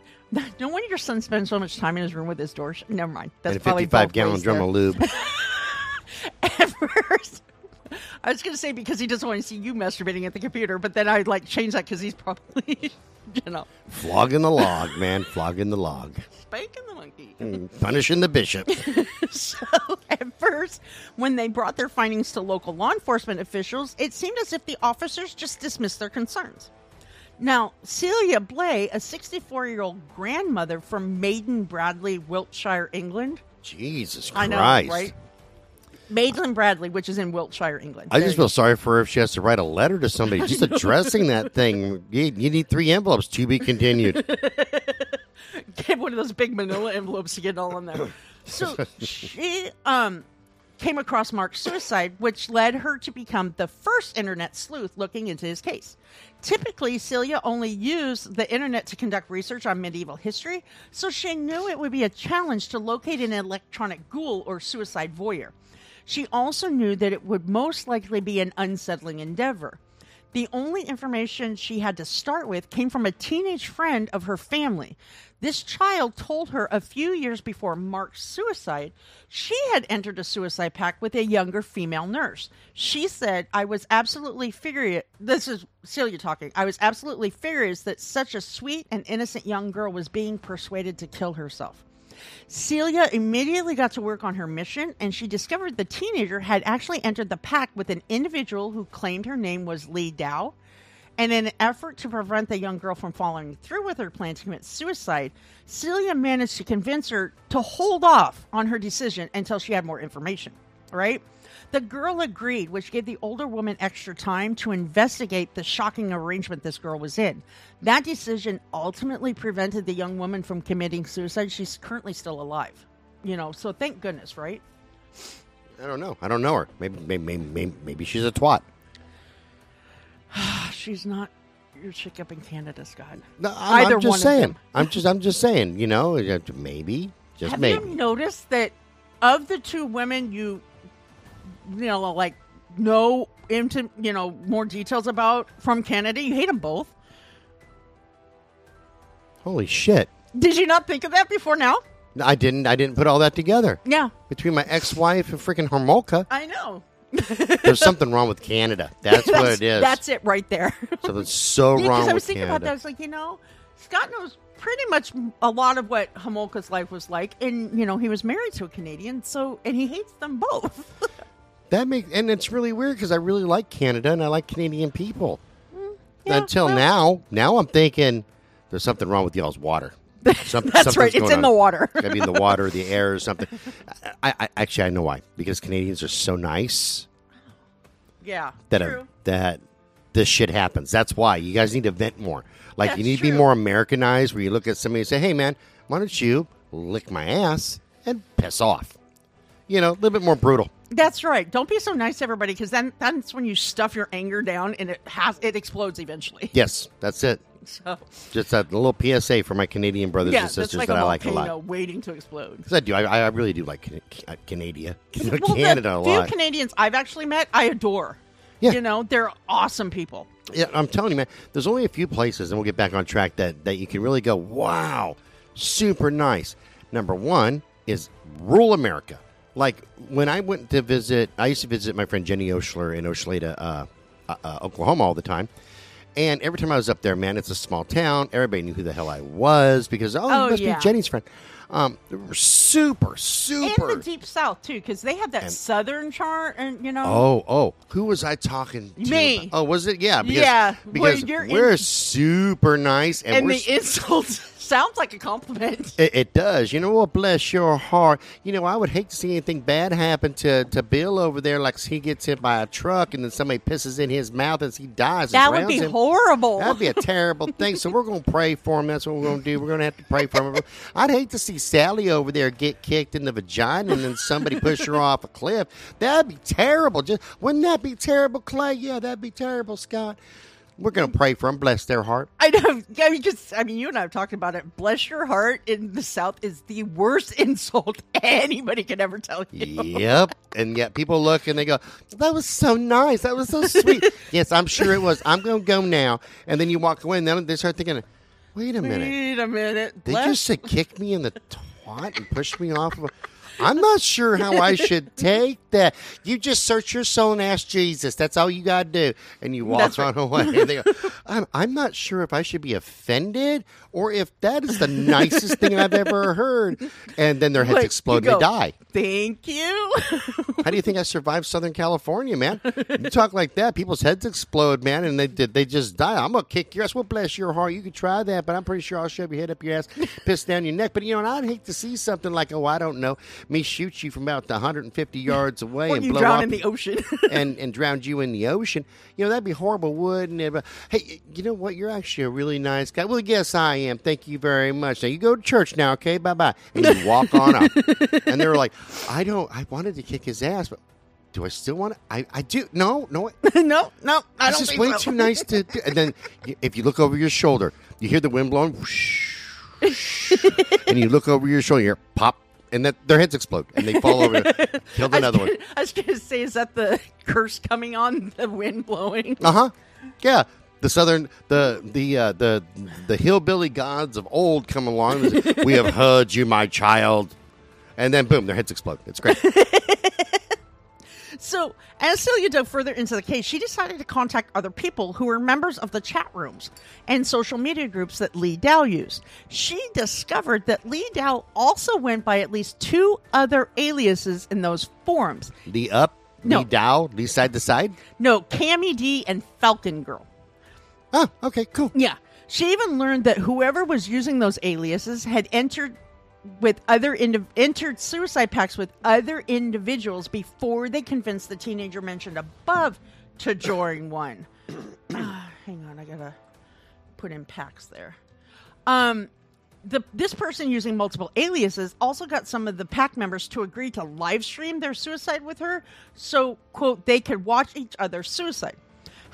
No wonder your son spends so much time in his room with his door. Sh- Never mind. That's and a probably 55 gallon drum of lube. At first, I was going to say because he doesn't want to see you masturbating at the computer, but then I'd like change that because he's probably, you know, Flogging the log, man. Flogging the log. spanking the monkey. Hmm, punishing the bishop. So, at first, when they brought their findings to local law enforcement officials, it seemed as if the officers just dismissed their concerns. Now, Celia Blay, a 64 year old grandmother from Maiden Bradley, Wiltshire, England. Jesus Christ. I know, right? Maiden Bradley, which is in Wiltshire, England. I There just feel sorry for her if she has to write a letter to somebody just addressing that thing. You, you need three envelopes to be continued. get one of those big manila envelopes to get it all in there. So she um came across Mark's suicide, which led her to become the first internet sleuth looking into his case. Typically, Celia only used the internet to conduct research on medieval history, so she knew it would be a challenge to locate an electronic ghoul or suicide voyeur. She also knew that it would most likely be an unsettling endeavor. The only information she had to start with came from a teenage friend of her family. This child told her a few years before Mark's suicide, she had entered a suicide pact with a younger female nurse. She said, I was absolutely furious. This is Celia talking. I was absolutely furious that such a sweet and innocent young girl was being persuaded to kill herself. Celia immediately got to work on her mission, and she discovered the teenager had actually entered the pact with an individual who claimed her name was Li Dao. And in an effort to prevent the young girl from following through with her plan to commit suicide, Celia managed to convince her to hold off on her decision until she had more information. Right? The girl agreed, which gave the older woman extra time to investigate the shocking arrangement this girl was in. That decision ultimately prevented the young woman from committing suicide. She's currently still alive. You know, so thank goodness, right? I don't know. I don't know her. Maybe, maybe, maybe, maybe she's a twat. She's not your chick up in Canada, Scott. No, I'm, Either I'm just saying. I'm just, I'm just saying. You know, uh, maybe, just Have maybe. you noticed that of the two women you you know like know into you know more details about from Canada, you hate them both. Holy shit! Did you not think of that before now? I didn't. I didn't put all that together. Yeah, Between my ex-wife and freaking Homolka, I know. there's something wrong with Canada. That's, what it is. That's it right there. something so Yeah, wrong I was thinking Canada. about that. I was like, you know, Scott knows pretty much a lot of what Homolka's life was like, and you know, he was married to a Canadian, so and he hates them both. That makes and it's really weird because I really like Canada and I like Canadian people. Mm, yeah, Until well- now, now I'm thinking there's something wrong with y'all's water. Some, That's right. It's in on. the water. Be in the water, the air, or something. I, I actually I know why because Canadians are so nice yeah, that true. that this shit happens. That's why you guys need to vent more. Like you That's need to be more Americanized, where you look at somebody and say, "Hey, man, why don't you lick my ass and piss off?" You know, a little bit more brutal. That's right. Don't be so nice to everybody because then that's when you stuff your anger down and it has it explodes eventually. Yes, that's it. So Just a little PSA for my Canadian brothers yeah, and sisters like that I like a lot. waiting to explode. Because I do, I, I really do like Can- uh, Canada, Well, Canada a few lot. Canadians I've actually met, I adore. Yeah. You know, they're awesome people. Yeah, I'm telling you, man. There's only a few places, and we'll get back on track that that you can really go, wow, super nice. Number one is rural America. Like when I went to visit, I used to visit my friend Jenny Oshler in Ochelata, uh, uh, uh, Oklahoma, all the time. And every time I was up there, man, it's a small town. Everybody knew who the hell I was because oh, Oh, you must yeah. be Jenny's friend. Um, they were super, super. And the deep south too, because they have that southern charm, and you know. Oh, oh, who was I talking to? Me. Oh, was it? Yeah, because, Yeah, well, because you're in- we're super nice and, and the insult sounds like a compliment. It, it does. You know what? Bless your heart. You know, I would hate to see anything bad happen to, to Bill over there, like he gets hit by a truck and then somebody pisses in his mouth as he dies. That would be him. horrible. That'd be a terrible thing. So we're going to pray for him. That's what we're going to do. We're going to have to pray for him. I'd hate to see Sally over there get kicked in the vagina and then somebody push her off a cliff. That'd be terrible. Just wouldn't that be terrible, Clay? Yeah, that'd be terrible, Scott. We're going to pray for them, bless their heart. I know. Yeah, because I mean, you and I have talked about it. Bless your heart in the South is the worst insult anybody can ever tell you. Yep. And yet people look and they go, that was so nice. That was so sweet. yes, I'm sure it was. I'm going to go now. And then you walk away and then they start thinking, wait a minute. Wait a minute. They Bless- just say kick me in the twat and push me off of a. I'm not sure how I should take that. You just search your soul and ask Jesus. That's all you got to do. And you walk That's right. on away. And they go, I'm, I'm not sure if I should be offended or if that is the nicest thing I've ever heard. And then their heads Like, explode and they die. Thank you. How do you think I survived Southern California, man? You talk like that, people's heads explode, man, and they they just die. I'm gonna kick your ass. Well, bless your heart. You could try that, but I'm pretty sure I'll shove your head up your ass, piss down your neck. But you know, and I'd hate to see something like, oh, I don't know, me shoot you from about 150 yards away and blow drown up in the ocean. and and drowned you in the ocean. You know, that'd be horrible, wouldn't it? But hey, you know what? You're actually a really nice guy. Well, yes, I am. Thank you very much. Now you go to church now, okay? Bye bye. And you walk on up, and they were like, I don't. I wanted to kick his ass, but. Do I still want to? I, I do. No, no. no, no, I This don't is think way so. too nice to. Do. And then if you look over your shoulder, you hear the wind blowing, whoosh, whoosh, and you look over your shoulder, you hear pop, and that their heads explode and they fall over. Killed I was another one. gonna- I was going to say, is that the curse coming on the wind blowing? Uh huh. Yeah. The southern, the the uh, the the hillbilly gods of old come along. and say, we have heard you, my child, and then boom, their heads explode. It's great. So, as Celia dug further into the case, she decided to contact other people who were members of the chat rooms and social media groups that Li Dao used. She discovered that Li Dao also went by at least two other aliases in those forums. Lee up, No. Lee Dow, Lee side to side. No, Cami D and Falcon Girl. Oh, okay, cool. Yeah. She even learned that whoever was using those aliases had entered with other indi- entered suicide pacts with other individuals before they convinced the teenager mentioned above to join one. Ah, hang on, I gotta put in packs there. Um, the this person using multiple aliases also got some of the pack members to agree to live stream their suicide with her, so quote they could watch each other's suicide.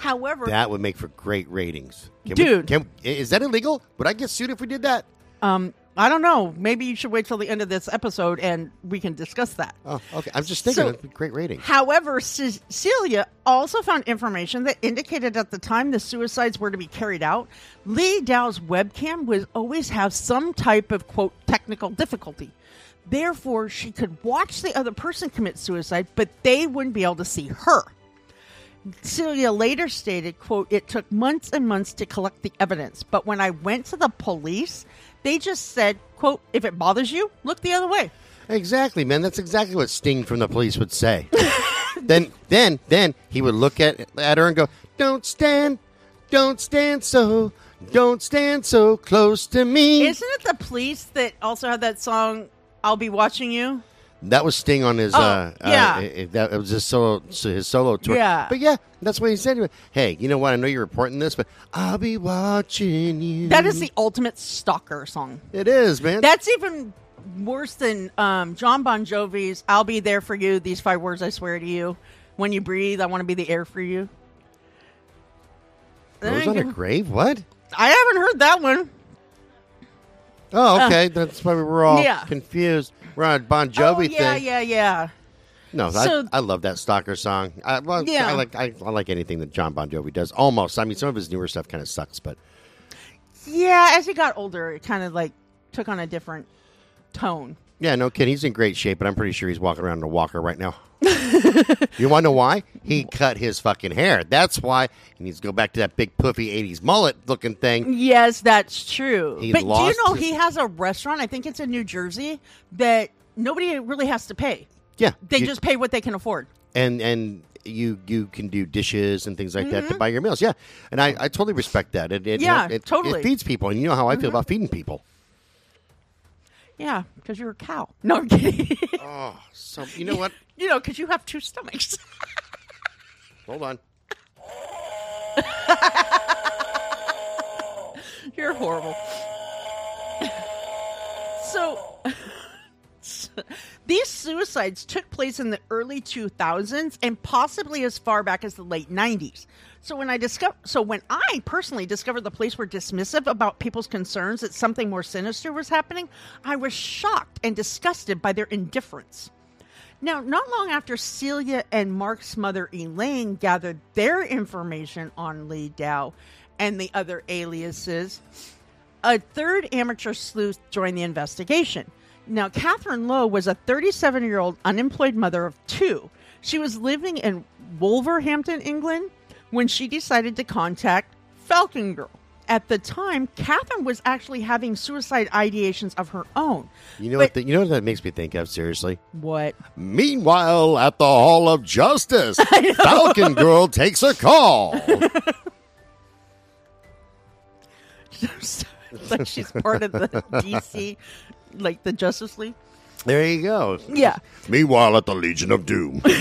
However, That would make for great ratings, Can Dude. We, can, is that illegal? Would I get sued if we did that? Um, I don't know. Maybe you should wait till the end of this episode and we can discuss that. Oh, okay. I'm just thinking So- it'd be great ratings. However, Cecilia also found information that indicated at the time the suicides were to be carried out, Li Dao's webcam would always have some type of quote technical difficulty. Therefore, she could watch the other person commit suicide, but they wouldn't be able to see her. Celia later stated, quote, it took months and months to collect the evidence, but when I went to the police, they just said, quote, if it bothers you, look the other way. Exactly, man. That's exactly what Sting from the police would say. then, then, then he would look at at her and go, "Don't stand, don't stand so, don't stand so close to me." Isn't it the police that also had that song, I'll Be Watching You? That was Sting on his. Oh, uh, yeah. uh, it- that it was his solo, so his solo tour. Yeah. but yeah, that's what he said. Hey, you know what? I know you're reporting this, but I'll be watching you. That is the ultimate stalker song. It is, man. That's even worse than um, John Bon Jovi's I'll Be There For You, These Five Words I Swear to You. When you breathe, I want to be the air for you. Rose on a grave. What? I haven't heard that one. Oh, okay. that's why we were all Uh, yeah. confused. We're on a Bon Jovi oh, yeah, thing. yeah, yeah. No, So- I, I love that Stalker song. I, well, Yeah. I like I, I like anything that John Bon Jovi does. Almost. I mean, some of his newer stuff kind of sucks, but Yeah, as he got older, it kind of like took on a different tone. yeah, no kid, he's in great shape. But I'm pretty sure he's walking around in a walker right now. you want to know why? He cut his fucking hair. That's why he needs to go back to that big puffy '80s mullet looking thing. Yes, that's true. He but do you know his- he has a restaurant? I think it's in New Jersey that nobody really has to pay. Yeah, They you- just pay what they can afford. and and you you can do dishes and things like that Mm-hmm. to buy your meals. Yeah, and I, I totally respect that. It, it Yeah, it, totally. Mm-hmm. It feeds people, and you know how I feel about feeding people. Yeah, because you're a cow. No, I'm kidding. Oh, so you know what? you know, because you have two stomachs. Hold on. You're horrible. so, these suicides took place in the early 2000s and possibly as far back as the late 90s. So when I discover, so when I personally discovered the police were dismissive about people's concerns that something more sinister was happening, I was shocked and disgusted by their indifference. Now, not long after Celia and Mark's mother Elaine gathered their information on Li Dao and the other aliases, a third amateur sleuth joined the investigation. Now, Catherine Lowe was a 37 year old unemployed mother of two. She was living in Wolverhampton, England, when she decided to contact Falcon Girl. At the time, Catherine was actually having suicide ideations of her own. You know But- what? The, you know what that makes me think of? Seriously. What? Meanwhile, at the Hall of Justice, Falcon Girl takes a call. like she's part of the DC, like the Justice League. There you go. Yeah. Meanwhile, at the Legion of Doom.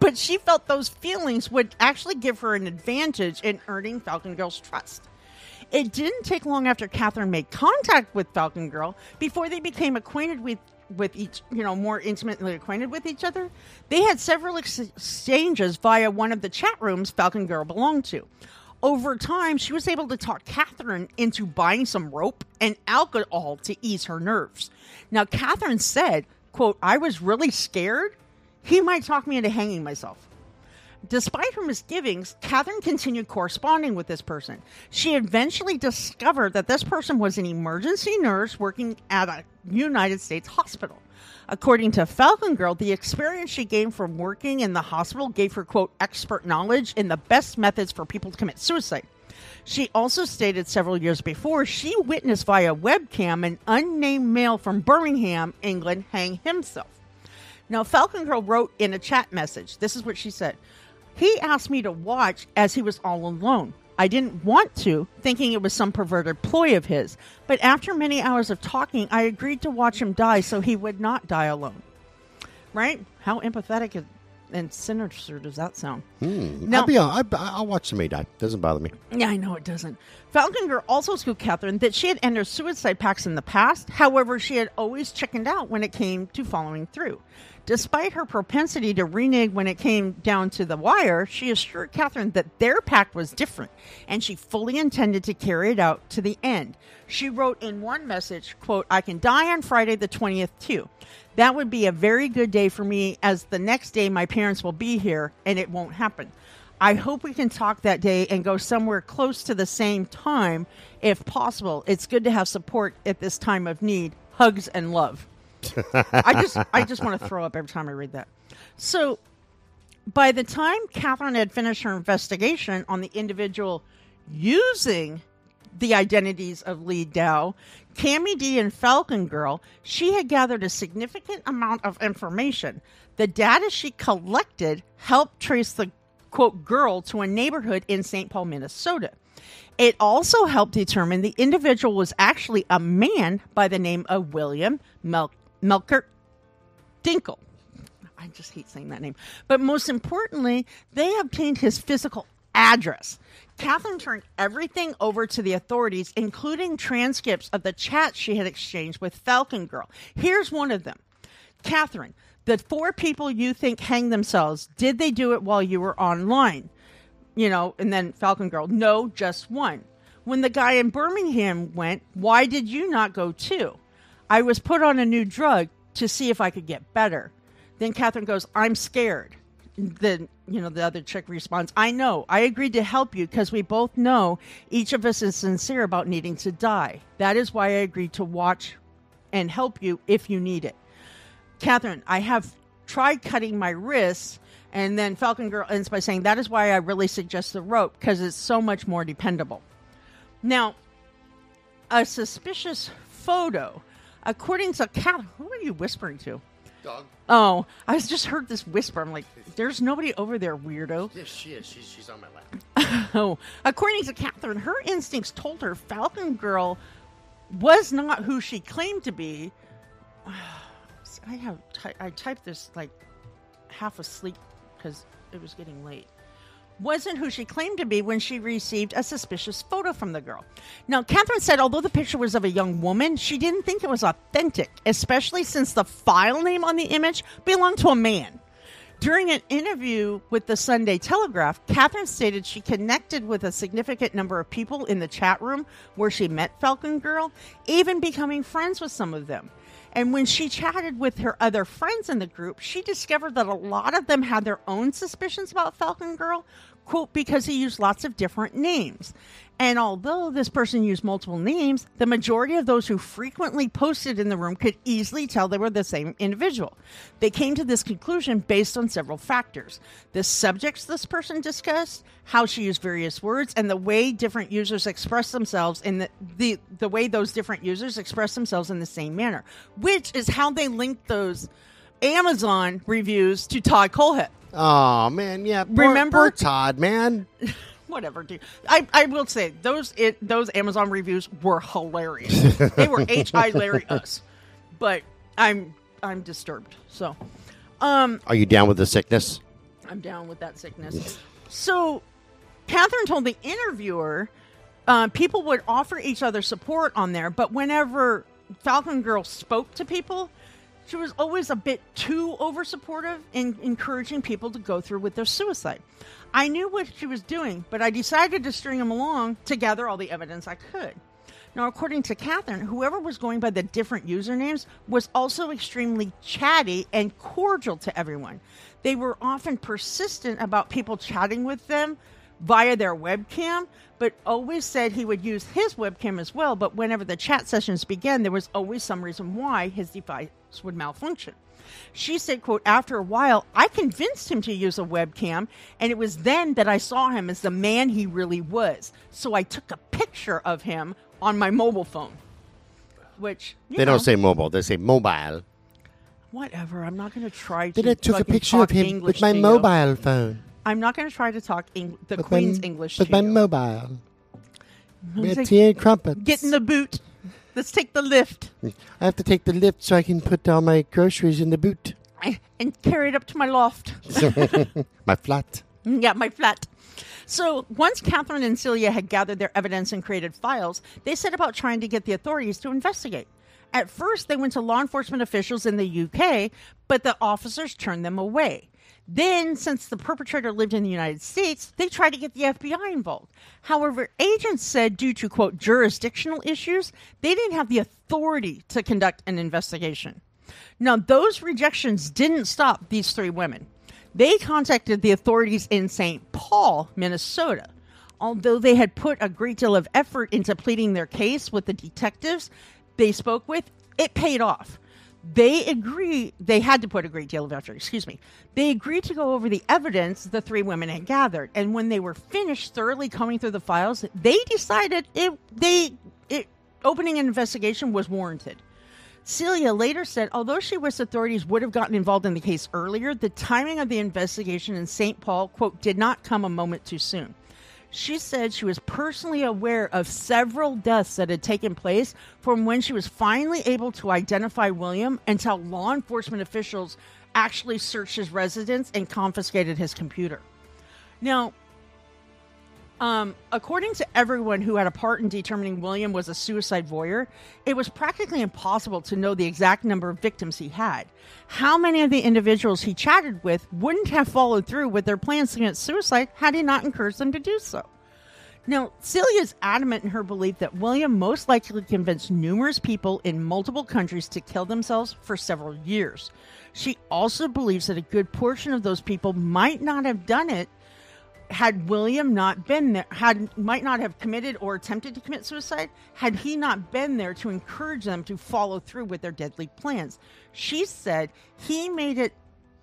But she felt those feelings would actually give her an advantage in earning Falcon Girl's trust. It didn't take long after Catherine made contact with Falcon Girl before they became acquainted with with each, you know, more intimately acquainted with each other. They had several ex- exchanges via one of the chat rooms Falcon Girl belonged to. Over time, she was able to talk Catherine into buying some rope and alcohol to ease her nerves. Now, Catherine said, quote, I was really scared. He might talk me into hanging myself. Despite her misgivings, Catherine continued corresponding with this person. She eventually discovered that this person was an emergency nurse working at a United States hospital. According to Falcon Girl, the experience she gained from working in the hospital gave her, quote, expert knowledge in the best methods for people to commit suicide. She also stated several years before she witnessed via webcam an unnamed male from Birmingham, England, hang himself. Now, Falcon Girl wrote in a chat message, this is what she said. He asked me to watch as he was all alone. I didn't want to, thinking it was some perverted ploy of his, but after many hours of talking, I agreed to watch him die so he would not die alone. Right? How empathetic and- sinister does that sound? Hmm. Now- I'll be on. I, I'll watch somebody die. Doesn't bother me. Yeah, I know it doesn't. Falcon Girl also scooped Catherine that she had entered suicide pacts in the past. However, she had always chickened out when it came to following through. Despite her propensity to renege when it came down to the wire, she assured Catherine that their pact was different, and she fully intended to carry it out to the end. She wrote in one message, quote, I can die on Friday the 20th too. That would be a very good day for me as the next day my parents will be here and it won't happen. I hope we can talk that day and go somewhere close to the same time if possible. It's good to have support at this time of need. Hugs and love. I just I just want to throw up every time I read that. So by the time Catherine had finished her investigation on the individual using the identities of Li Dao, Cami D, and Falcon Girl, she had gathered a significant amount of information. The data she collected helped trace the quote girl to a neighborhood in St. Paul, Minnesota. It also helped determine the individual was actually a man by the name of William Mel- Melchert Dinkel. I just hate saying that name. But most importantly, they obtained his physical address. Catherine turned everything over to the authorities, including transcripts of the chats she had exchanged with Falcon Girl. Here's one of them Catherine, the four people you think hanged themselves, did they do it while you were online? You know, and then Falcon Girl, no, just one. When the guy in Birmingham went, why did you not go too? I was put on a new drug to see if I could get better. Then Catherine goes, I'm scared. Then, you know, the other chick responds, I know. I agreed to help you because we both know each of us is sincere about needing to die. That is why I agreed to watch and help you if you need it. Catherine, I have tried cutting my wrists. And then Falcon Girl ends by saying, That is why I really suggest the rope because it's so much more dependable. Now, a suspicious photo, according to Catherine, who are you whispering to? Dog. Oh, I just heard this whisper. I'm like, there's nobody over there, weirdo. Yes, she is. She's, she's on my lap. Oh, according to Catherine, her instincts told her Falcon Girl was not who she claimed to be. I have ty- I typed this like half asleep because it was getting late. Wasn't who she claimed to be when she received a suspicious photo from the girl. Now, Catherine said although the picture was of a young woman, she didn't think it was authentic, especially since the file name on the image belonged to a man. During an interview with the Sunday Telegraph, Catherine stated she connected with a significant number of people in the chat room where she met Falcon Girl, even becoming friends with some of them. And when she chatted with her other friends in the group, she discovered that a lot of them had their own suspicions about Falcon Girl, quote, because he used lots of different names. And although this person used multiple names, the majority of those who frequently posted in the room could easily tell they were the same individual. They came to this conclusion based on several factors the subjects this person discussed, how she used various words, and the way different users express themselves in the, the, the way those different users express themselves in the same manner, which is how they linked those Amazon reviews to Todd Colhead. Oh man, yeah. Poor, Remember- poor Todd, man. whatever dude i i will say those it those amazon reviews were hilarious they were hi larry us but i'm i'm disturbed so um Are you down with the sickness? i'm down with that sickness so catherine told the interviewer uh, people would offer each other support on there but whenever falcon girl spoke to people she was always a bit too over supportive in encouraging people to go through with their suicide. I knew what she was doing, but I decided to string them along to gather all the evidence I could. Now, according to Catherine, whoever was going by the different usernames was also extremely chatty and cordial to everyone. They were often persistent about people chatting with them via their webcam, but always said he would use his webcam as well. But whenever the chat sessions began, there was always some reason why his device would malfunction. She said, quote, after a while, I convinced him to use a webcam, and it was then that I saw him as the man he really was. So I took a picture of him on my mobile phone. Which They know, don't say mobile; they say mobile. whatever. I'm not going to try to. Then I took a picture of him English with my mobile phone. I'm not going to try to talk Eng- the With Queen's my, English with to my you. mobile. With tea crumpets. Get in the boot. Let's take the lift I have to take the lift so I can put all my groceries in the boot. and carry it up to my loft. My flat. Mm, yeah, my flat. So once Catherine and Celia had gathered their evidence and created files, they set about trying to get the authorities to investigate. At first, they went to law enforcement officials in the UK, but the officers turned them away. Then, since the perpetrator lived in the United States, they tried to get the FBI involved. However, agents said due to, quote, jurisdictional issues, they didn't have the authority to conduct an investigation. Now, those rejections didn't stop these three women. They contacted the authorities in St. Paul, Minnesota. Although they had put a great deal of effort into pleading their case with the detectives they spoke with, it paid off. They agreed, they had to put a great deal of effort, excuse me. They agreed to go over the evidence the three women had gathered. And when they were finished thoroughly combing through the files, they decided it, they, it, opening an investigation was warranted. Celia later said, although she wished authorities would have gotten involved in the case earlier, the timing of the investigation in St. Paul, quote, did not come a moment too soon. She said she was personally aware of several deaths that had taken place from when she was finally able to identify William until law enforcement officials actually searched his residence and confiscated his computer. Now, um, according to everyone who had a part in determining William was a suicide voyeur, it was practically impossible to know the exact number of victims he had. How many of the individuals he chatted with wouldn't have followed through with their plans against suicide had he not encouraged them to do so? Now, Celia is adamant in her belief that William most likely convinced numerous people in multiple countries to kill themselves for several years. She also believes that a good portion of those people might not have done it had William not been there, had might not have committed or attempted to commit suicide, had he not been there to encourage them to follow through with their deadly plans. She said he made it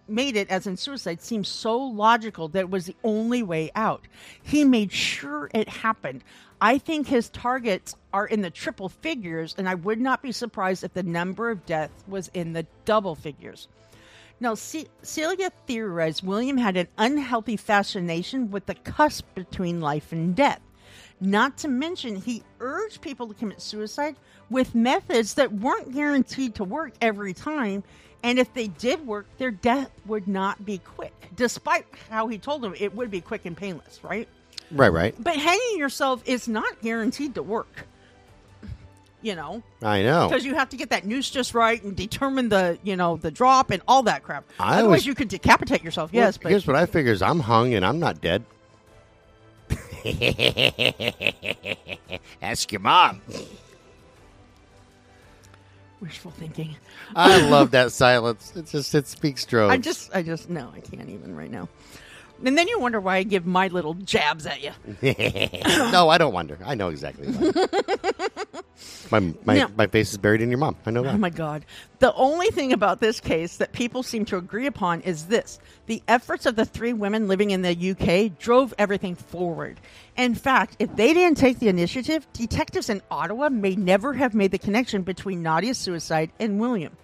made it as in suicide seem so logical that it was the only way out. He made sure it happened. I think his targets are in the triple figures, and I would not be surprised if the number of deaths was in the double figures. Now, Ce- Celia theorized William had an unhealthy fascination with the cusp between life and death. Not to mention, he urged people to commit suicide with methods that weren't guaranteed to work every time. And if they did work, their death would not be quick, despite how he told them it would be quick and painless, right? Right, right. But hanging yourself is not guaranteed to work. You know, I know. because you have to get that noose just right and determine the you know the drop and all that crap. I Otherwise, always- you could decapitate yourself. Well, yes, but here's what I figure: is I'm hung and I'm not dead. Ask your mom. wishful thinking. I love that silence. It just it speaks droves. I just, I just, no, I can't even right now. And then you wonder why I give my little jabs at you. no, I don't wonder. I know exactly. Why. my my, Yeah. my face is buried in your mom. I know that. Oh my God. The only thing about this case that people seem to agree upon is this the efforts of the three women living in the UK drove everything forward. In fact, if they didn't take the initiative, detectives in Ottawa may never have made the connection between Nadia's suicide and William.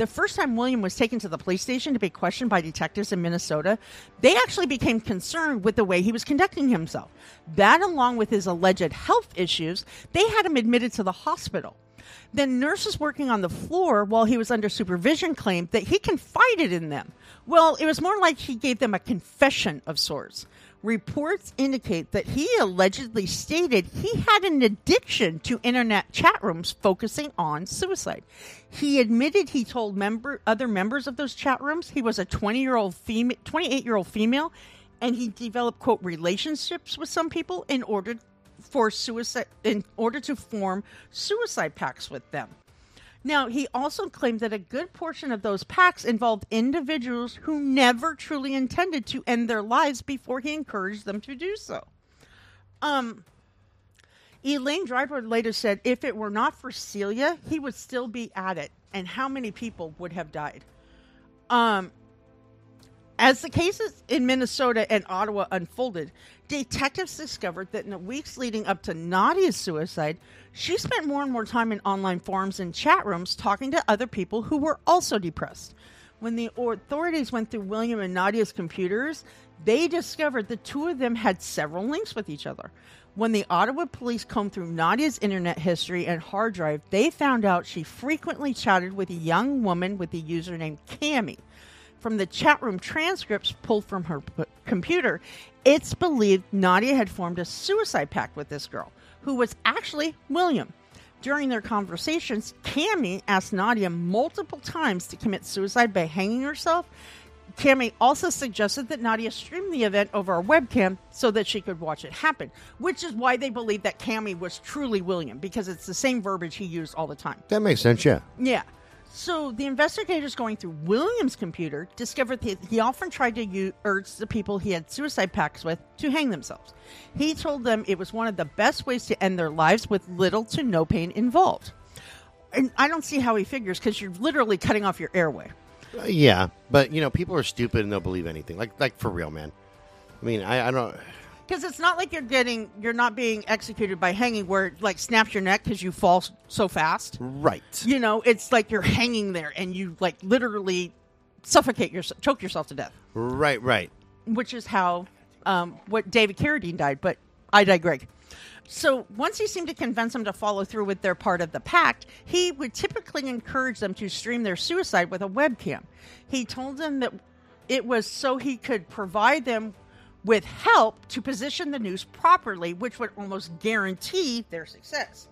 The first time William was taken to the police station to be questioned by detectives in Minnesota, they actually became concerned with the way he was conducting himself. That, along with his alleged health issues, they had him admitted to the hospital. Then nurses working on the floor while he was under supervision claimed that he confided in them. Well, it was more like he gave them a confession of sorts. Reports indicate that he allegedly stated he had an addiction to internet chat rooms focusing on suicide. He admitted he told member other members of those chat rooms he was a 20-year-old female 28-year-old female and he developed quote relationships with some people in order for suicide in order to form suicide pacts with them. Now, he also claimed that a good portion of those pacts involved individuals who never truly intended to end their lives before he encouraged them to do so. Um, Elaine Drybrough later said if it were not for Celia, he would still be at it, and how many people would have died? Um, as the cases in Minnesota and Ottawa unfolded, detectives discovered that in the weeks leading up to Nadia's suicide, she spent more and more time in online forums and chat rooms talking to other people who were also depressed. When the authorities went through William and Nadia's computers, they discovered the two of them had several links with each other. When the Ottawa police combed through Nadia's internet history and hard drive, they found out she frequently chatted with a young woman with the username Cami from the chat room transcripts pulled from her p- computer, it's believed Nadia had formed a suicide pact with this girl, who was actually William. During their conversations, Cami asked Nadia multiple times to commit suicide by hanging herself. Cami also suggested that Nadia stream the event over a webcam so that she could watch it happen, which is why they believe that Cami was truly William, because it's the same verbiage he used all the time. That makes sense. Yeah. Yeah. So the investigators going through William's computer discovered that he often tried to urge the people he had suicide pacts with to hang themselves. He told them it was one of the best ways to end their lives with little to no pain involved. And I don't see how he figures because you're literally cutting off your airway. Uh, yeah, but you know, people are stupid and they'll believe anything. Like like for real, man. I mean, I, I don't. Because it's not like you're getting, you're not being executed by hanging where it like snaps your neck because you fall so fast. Right. You know, it's like you're hanging there and you like literally suffocate yourself, choke yourself to death. Right. Right. which is how um, what David Carradine died. But I digress. So once he seemed to convince them to follow through with their part of the pact, he would typically encourage them to stream their suicide with a webcam. He told them that it was so he could provide them with help to position the news properly, which would almost guarantee their success.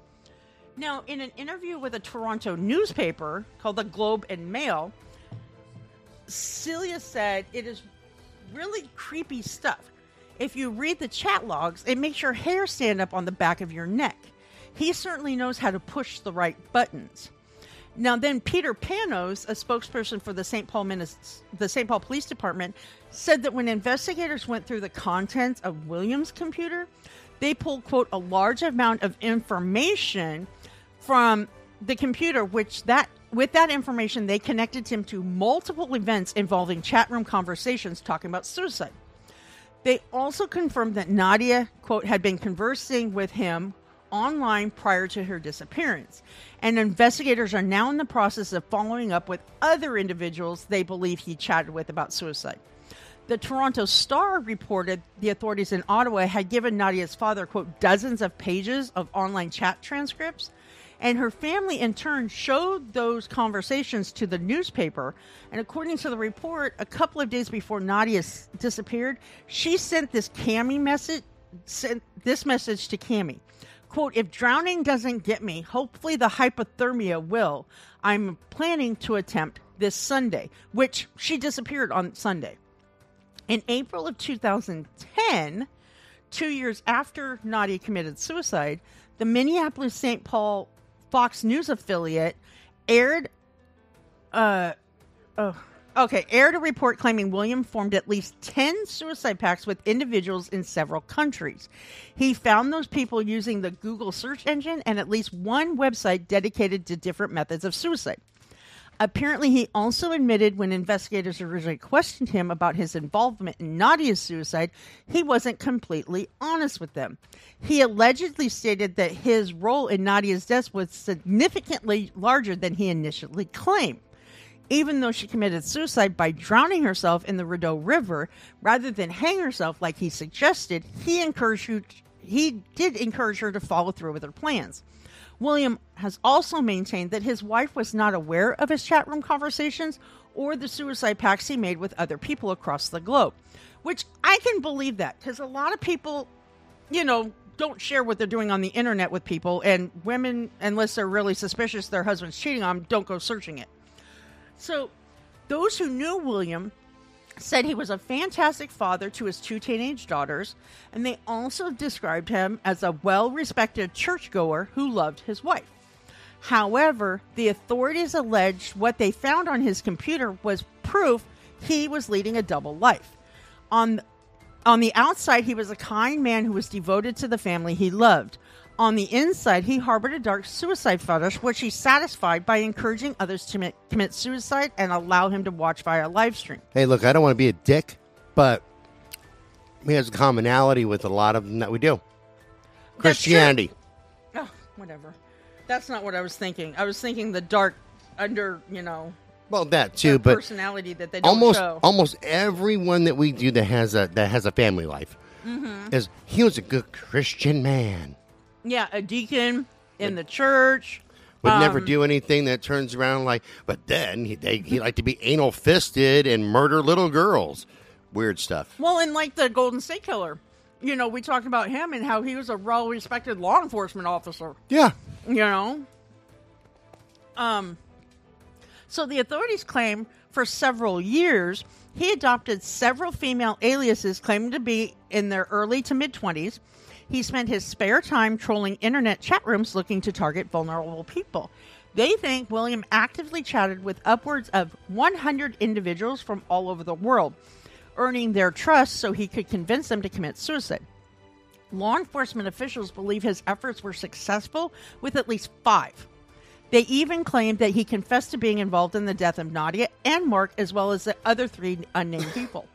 Now, in an interview with a Toronto newspaper called the Globe and Mail, Celia said it is really creepy stuff. If you read the chat logs, it makes your hair stand up on the back of your neck. He certainly knows how to push the right buttons. Now, then Peter Panos, a spokesperson for the St. Paul Minis- the St. Paul Police Department, said that when investigators went through the contents of Williams' computer, they pulled quote a large amount of information from the computer, which that with that information they connected him to multiple events involving chat room conversations talking about suicide. They also confirmed that Nadia, quote, had been conversing with him online prior to her disappearance. And investigators are now in the process of following up with other individuals they believe he chatted with about suicide. The Toronto Star reported the authorities in Ottawa had given Nadia's father, quote, dozens of pages of online chat transcripts. And her family, in turn, showed those conversations to the newspaper. And according to the report, a couple of days before Nadia disappeared, she sent this Cami message, sent this message to Cami. Quote, if drowning doesn't get me, hopefully the hypothermia will. I'm planning to attempt this Sunday, which she disappeared on Sunday. In April of 2010, two years after Nadia committed suicide, the Minneapolis St. Paul Fox News affiliate aired uh oh okay aired a report claiming William formed at least 10 suicide pacts with individuals in several countries. He found those people using the Google search engine and at least one website dedicated to different methods of suicide. Apparently, he also admitted when investigators originally questioned him about his involvement in Nadia's suicide, he wasn't completely honest with them. He allegedly stated that his role in Nadia's death was significantly larger than he initially claimed. Even though she committed suicide by drowning herself in the Rideau River rather than hang herself like he suggested, he encouraged her, he did encourage her to follow through with her plans. William has also maintained that his wife was not aware of his chat room conversations or the suicide pacts he made with other people across the globe, which I can believe that because a lot of people, you know, don't share what they're doing on the internet with people, and women, unless they're really suspicious their husband's cheating on them, don't go searching it. So, those who knew William said he was a fantastic father to his two teenage daughters, and they also described him as a well respected churchgoer who loved his wife. However, the authorities alleged what they found on his computer was proof he was leading a double life. On, on the outside, he was a kind man who was devoted to the family he loved. On the inside, he harbored a dark suicide fetish, which he satisfied by encouraging others to commit, commit suicide and allow him to watch via live stream. Hey, look, I don't want to be a dick, but he has a commonality with a lot of them that we do. Christianity. Oh, whatever. That's not what I was thinking. I was thinking the dark under, you know, Well, that too, but personality that they don't almost show. almost everyone that we do that has a that has a family life Mm-hmm. is he was a good Christian man. Yeah, a deacon in the church. Would Um, never do anything that turns around like. But then he they, he liked to be anal fisted and murder little girls. Weird stuff. Well, and like the Golden State Killer, you know, we talked about him and how he was a well respected law enforcement officer. Yeah. you know um so the authorities claim for several years he adopted several female aliases claiming to be in their early to mid 20s he spent his spare time trolling internet chat rooms looking to target vulnerable people they think william actively chatted with upwards of 100 individuals from all over the world earning their trust so he could convince them to commit suicide Law enforcement officials believe his efforts were successful with at least five. They even claimed that he confessed to being involved in the death of Nadia and Mark, as well as the other three unnamed people.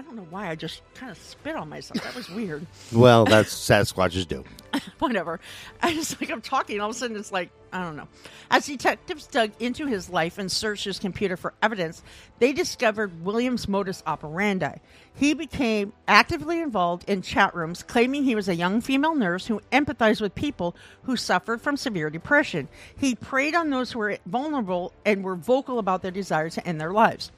I don't know why I just kind of spit on myself. That was weird. Well, that's Sasquatches do. Whatever. I just like I'm talking, all of a sudden it's like I don't know. As detectives dug into his life and searched his computer for evidence, they discovered William's modus operandi. He became actively involved in chat rooms, claiming he was a young female nurse who empathized with people who suffered from severe depression. He preyed on those who were vulnerable and were vocal about their desire to end their lives.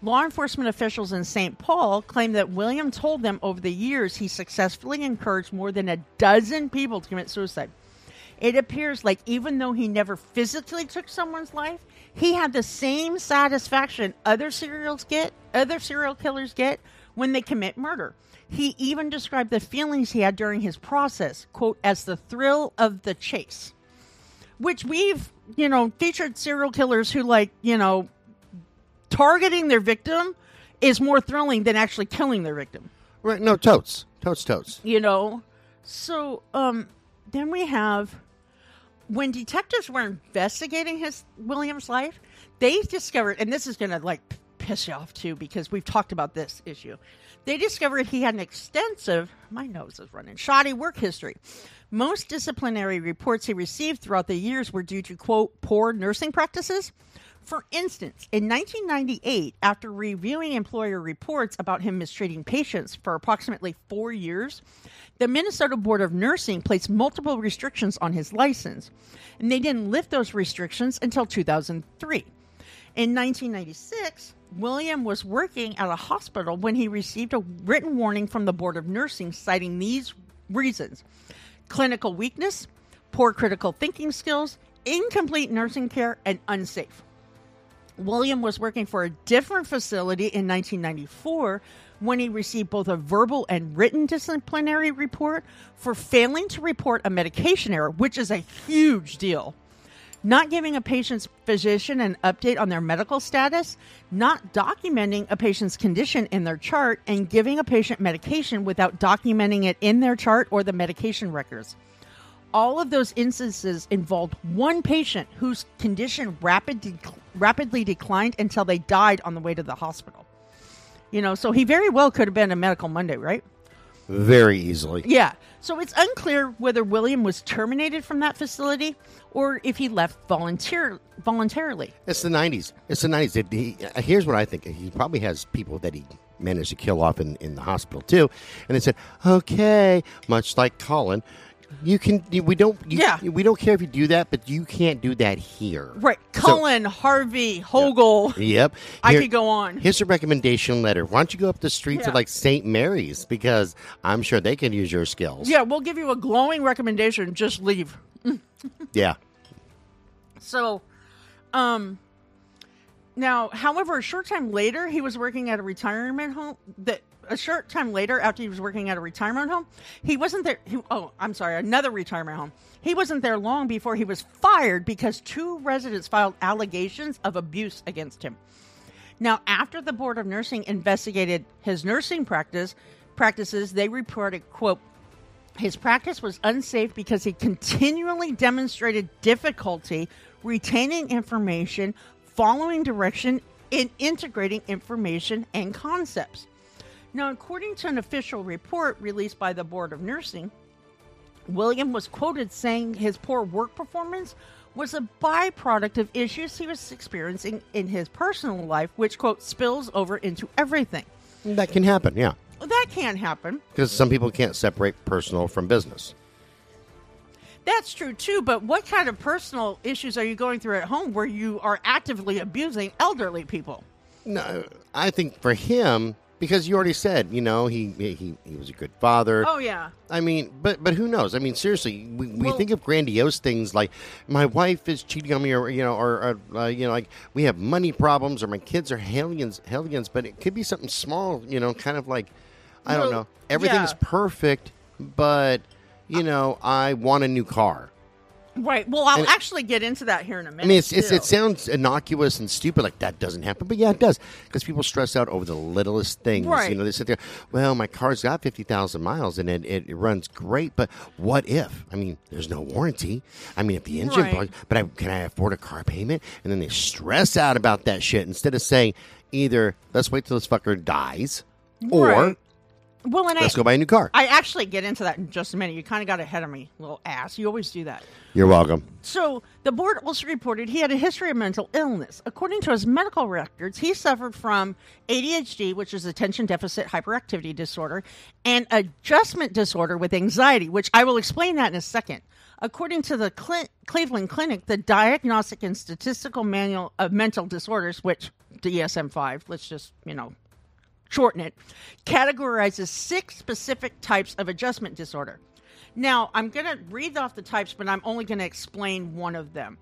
Law enforcement officials in St. Paul claim that William told them over the years he successfully encouraged more than a dozen people to commit suicide. It appears like even though he never physically took someone's life, he had the same satisfaction other serials get, other serial killers get when they commit murder. He even described the feelings he had during his process, quote, as the thrill of the chase. Which we've, you know, featured serial killers who like, you know, targeting their victim is more thrilling than actually killing their victim. Right? No, totes, totes, totes. you know? So um then we have when detectives were investigating his william's life they discovered and this is gonna like piss you off too because we've talked about this issue. They discovered he had an extensive my nose is running shoddy work history. Most disciplinary reports he received throughout the years were due to quote poor nursing practices for instance, in 1998, after reviewing employer reports about him mistreating patients for approximately four years, the Minnesota Board of Nursing placed multiple restrictions on his license, and they didn't lift those restrictions until 2003. In 1996, William was working at a hospital when he received a written warning from the Board of Nursing citing these reasons clinical weakness, poor critical thinking skills, incomplete nursing care, and unsafe. William was working for a different facility in 1994 when he received both a verbal and written disciplinary report for failing to report a medication error, which is a huge deal. Not giving a patient's physician an update on their medical status, not documenting a patient's condition in their chart, and giving a patient medication without documenting it in their chart or the medication records all of those instances involved one patient whose condition rapid de- rapidly declined until they died on the way to the hospital. You know, so he very well could have been a medical Monday, right? Very easily. Yeah. So it's unclear whether William was terminated from that facility or if he left volunteer voluntarily. It's the 90s. It's the 90s. It- he- uh, here's what I think. He probably has people that he managed to kill off in, in the hospital, too. And they said, okay, much like Cullen, you can, we don't, you, Yeah. we don't care if you do that, but you can't do that here. Right. So- Cullen, Harvey, Hogle. Yep. I Here- could go on. Here's a recommendation letter. Why don't you go up the street Yeah. of like St. Mary's because I'm sure they can use your skills. Yeah, we'll give you a glowing recommendation. Just leave. Yeah. So, um, now, however, a short time later, he was working at a retirement home. That a short time later, after he was working at a retirement home, he wasn't there. He, oh, I'm sorry, another retirement home. He wasn't there long before he was fired because two residents filed allegations of abuse against him. Now, after the board of nursing investigated his nursing practice practices, they reported, "quote his practice was unsafe because he continually demonstrated difficulty retaining information, following direction, and integrating information and concepts. Now, according to an official report released by the Board of Nursing, William was quoted saying his poor work performance was a byproduct of issues he was experiencing in his personal life, which, quote, spills over into everything. That can happen, yeah. That can't happen. Because some people can't separate personal from business. That's true too, but what kind of personal issues are you going through at home where you are actively abusing elderly people? No, I think for him, because you already said, you know, he he, he was a good father. Oh yeah. I mean, but but who knows? I mean, seriously, we, we Well- think of grandiose things like my wife is cheating on me, or you know, or, or uh, you know, like we have money problems, or my kids are hellions, hellions. But it could be something small, you know, kind of like I don't know. Everything's yeah. perfect, but you know, I want a new car. Right. Well, I'll And- actually get into that here in a minute. I mean, it's, it's, it sounds innocuous and stupid, like that doesn't happen, but yeah, it does because people stress out over the littlest things. Right. You know, they sit there. Well, my car's got fifty thousand miles and it, it, it runs great, but what if? I mean, there's no warranty. I mean, if the engine Right. but I, can I afford a car payment? And then they stress out about that shit instead of saying either let's wait till this fucker dies, or Right. Well, and let's I, go buy a new car. I actually get into that in just a minute. You kind of got ahead of me, little ass. You always do that. You're welcome. So, the board also reported he had a history of mental illness. According to his medical records, he suffered from ADHD, which is attention deficit hyperactivity disorder, and adjustment disorder with anxiety, which I will explain that in a second. According to the Cle- Cleveland Clinic, the Diagnostic and Statistical Manual of Mental Disorders, which DSM 5, let's just, you know, shorten it, categorizes six specific types of adjustment disorder. Now, I'm going to read off the types, but I'm only going to explain one of them.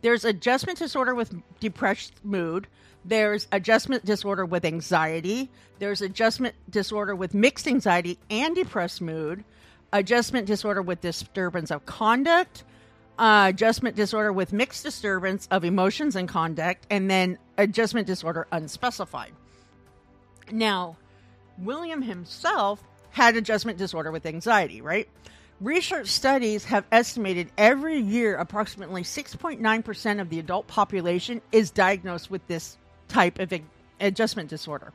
There's adjustment disorder with depressed mood. There's adjustment disorder with anxiety. There's adjustment disorder with mixed anxiety and depressed mood. Adjustment disorder with disturbance of conduct. Uh, adjustment disorder with mixed disturbance of emotions and conduct. And then adjustment disorder unspecified. Now, William himself had adjustment disorder with anxiety, right? Research studies have estimated every year approximately 6.9% of the adult population is diagnosed with this type of adjustment disorder.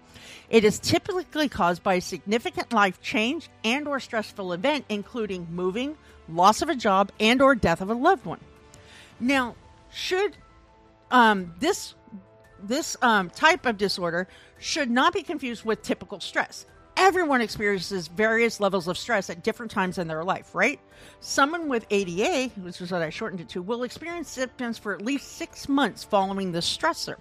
It is typically caused by a significant life change and or stressful event including moving, loss of a job and or death of a loved one. Now, should um, this this um, type of disorder should not be confused with typical stress. Everyone experiences various levels of stress at different times in their life, right? Someone with ADA, which is what I shortened it to, will experience symptoms for at least six months following the stressor.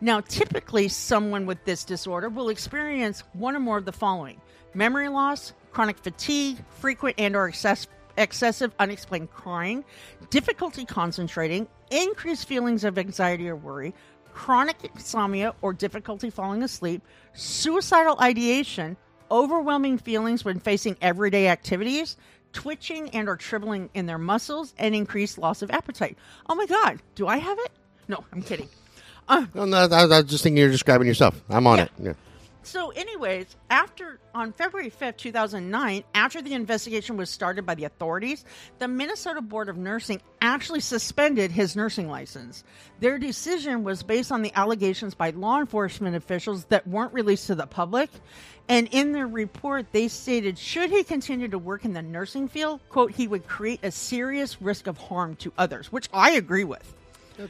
Now, typically, someone with this disorder will experience one or more of the following memory loss, chronic fatigue, frequent and or excess, excessive unexplained crying, difficulty concentrating, increased feelings of anxiety or worry, chronic insomnia or difficulty falling asleep, suicidal ideation, overwhelming feelings when facing everyday activities, twitching and or trembling in their muscles, and increased loss of appetite. Oh my god, do I have it? No, I'm kidding. Uh, No, no, I, I was just thinking you're describing yourself. I'm on Yeah. it. Yeah. So, anyways, after on February 5th, 2009, after the investigation was started by the authorities, the Minnesota Board of Nursing actually suspended his nursing license. Their decision was based on the allegations by law enforcement officials that weren't released to the public. And in their report, they stated should he continue to work in the nursing field, quote, he would create a serious risk of harm to others, which I agree with.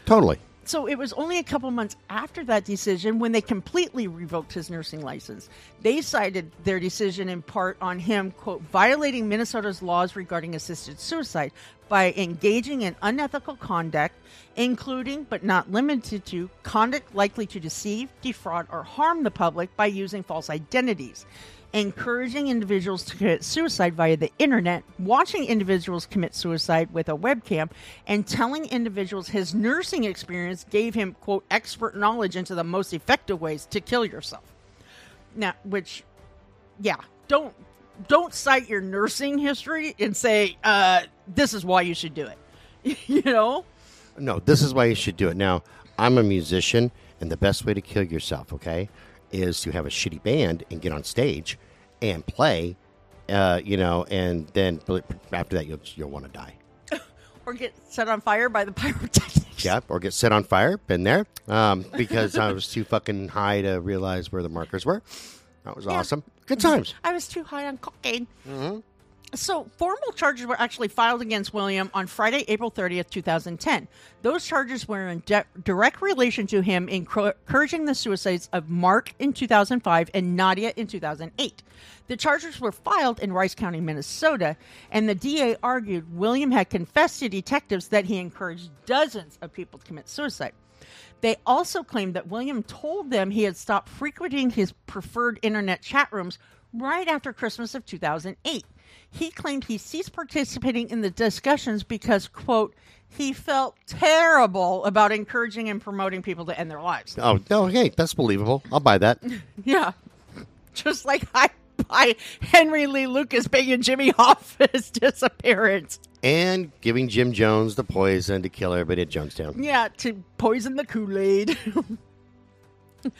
Totally. So it was only a couple months after that decision when they completely revoked his nursing license. They cited their decision in part on him, quote, violating Minnesota's laws regarding assisted suicide by engaging in unethical conduct, including but not limited to conduct likely to deceive, defraud, or harm the public by using false identities encouraging individuals to commit suicide via the internet, watching individuals commit suicide with a webcam, and telling individuals his nursing experience gave him, quote, expert knowledge into the most effective ways to kill yourself. Now, which, yeah, don't don't cite your nursing history and say uh, this is why you should do it. you know, No, this is why you should do it. Now, I'm a musician, and the best way to kill yourself, okay, is to have a shitty band and get on stage and play, uh, you know, and then after that, you'll you'll want to die. or get set on fire by the pyrotechnics. Yeah, or get set on fire. Been there. Um, because I was too fucking high to realize where the markers were. That was awesome. Good times. I was too high on cocaine. So, formal charges were actually filed against William on Friday, April 30th, 2010. Those charges were in de- direct relation to him encouraging the suicides of Mark in 2005 and Nadia in 2008. The charges were filed in Rice County, Minnesota, and the DA argued William had confessed to detectives that he encouraged dozens of people to commit suicide. They also claimed that William told them he had stopped frequenting his preferred internet chat rooms right after Christmas of 2008. He claimed he ceased participating in the discussions because, quote, he felt terrible about encouraging and promoting people to end their lives. Oh no, hey, that's believable. I'll buy that. Yeah. Just like I buy Henry Lee Lucas begging Jimmy Hoffa's disappearance. and giving Jim Jones the poison to kill everybody at Jonestown. Yeah, to poison the Kool Aid.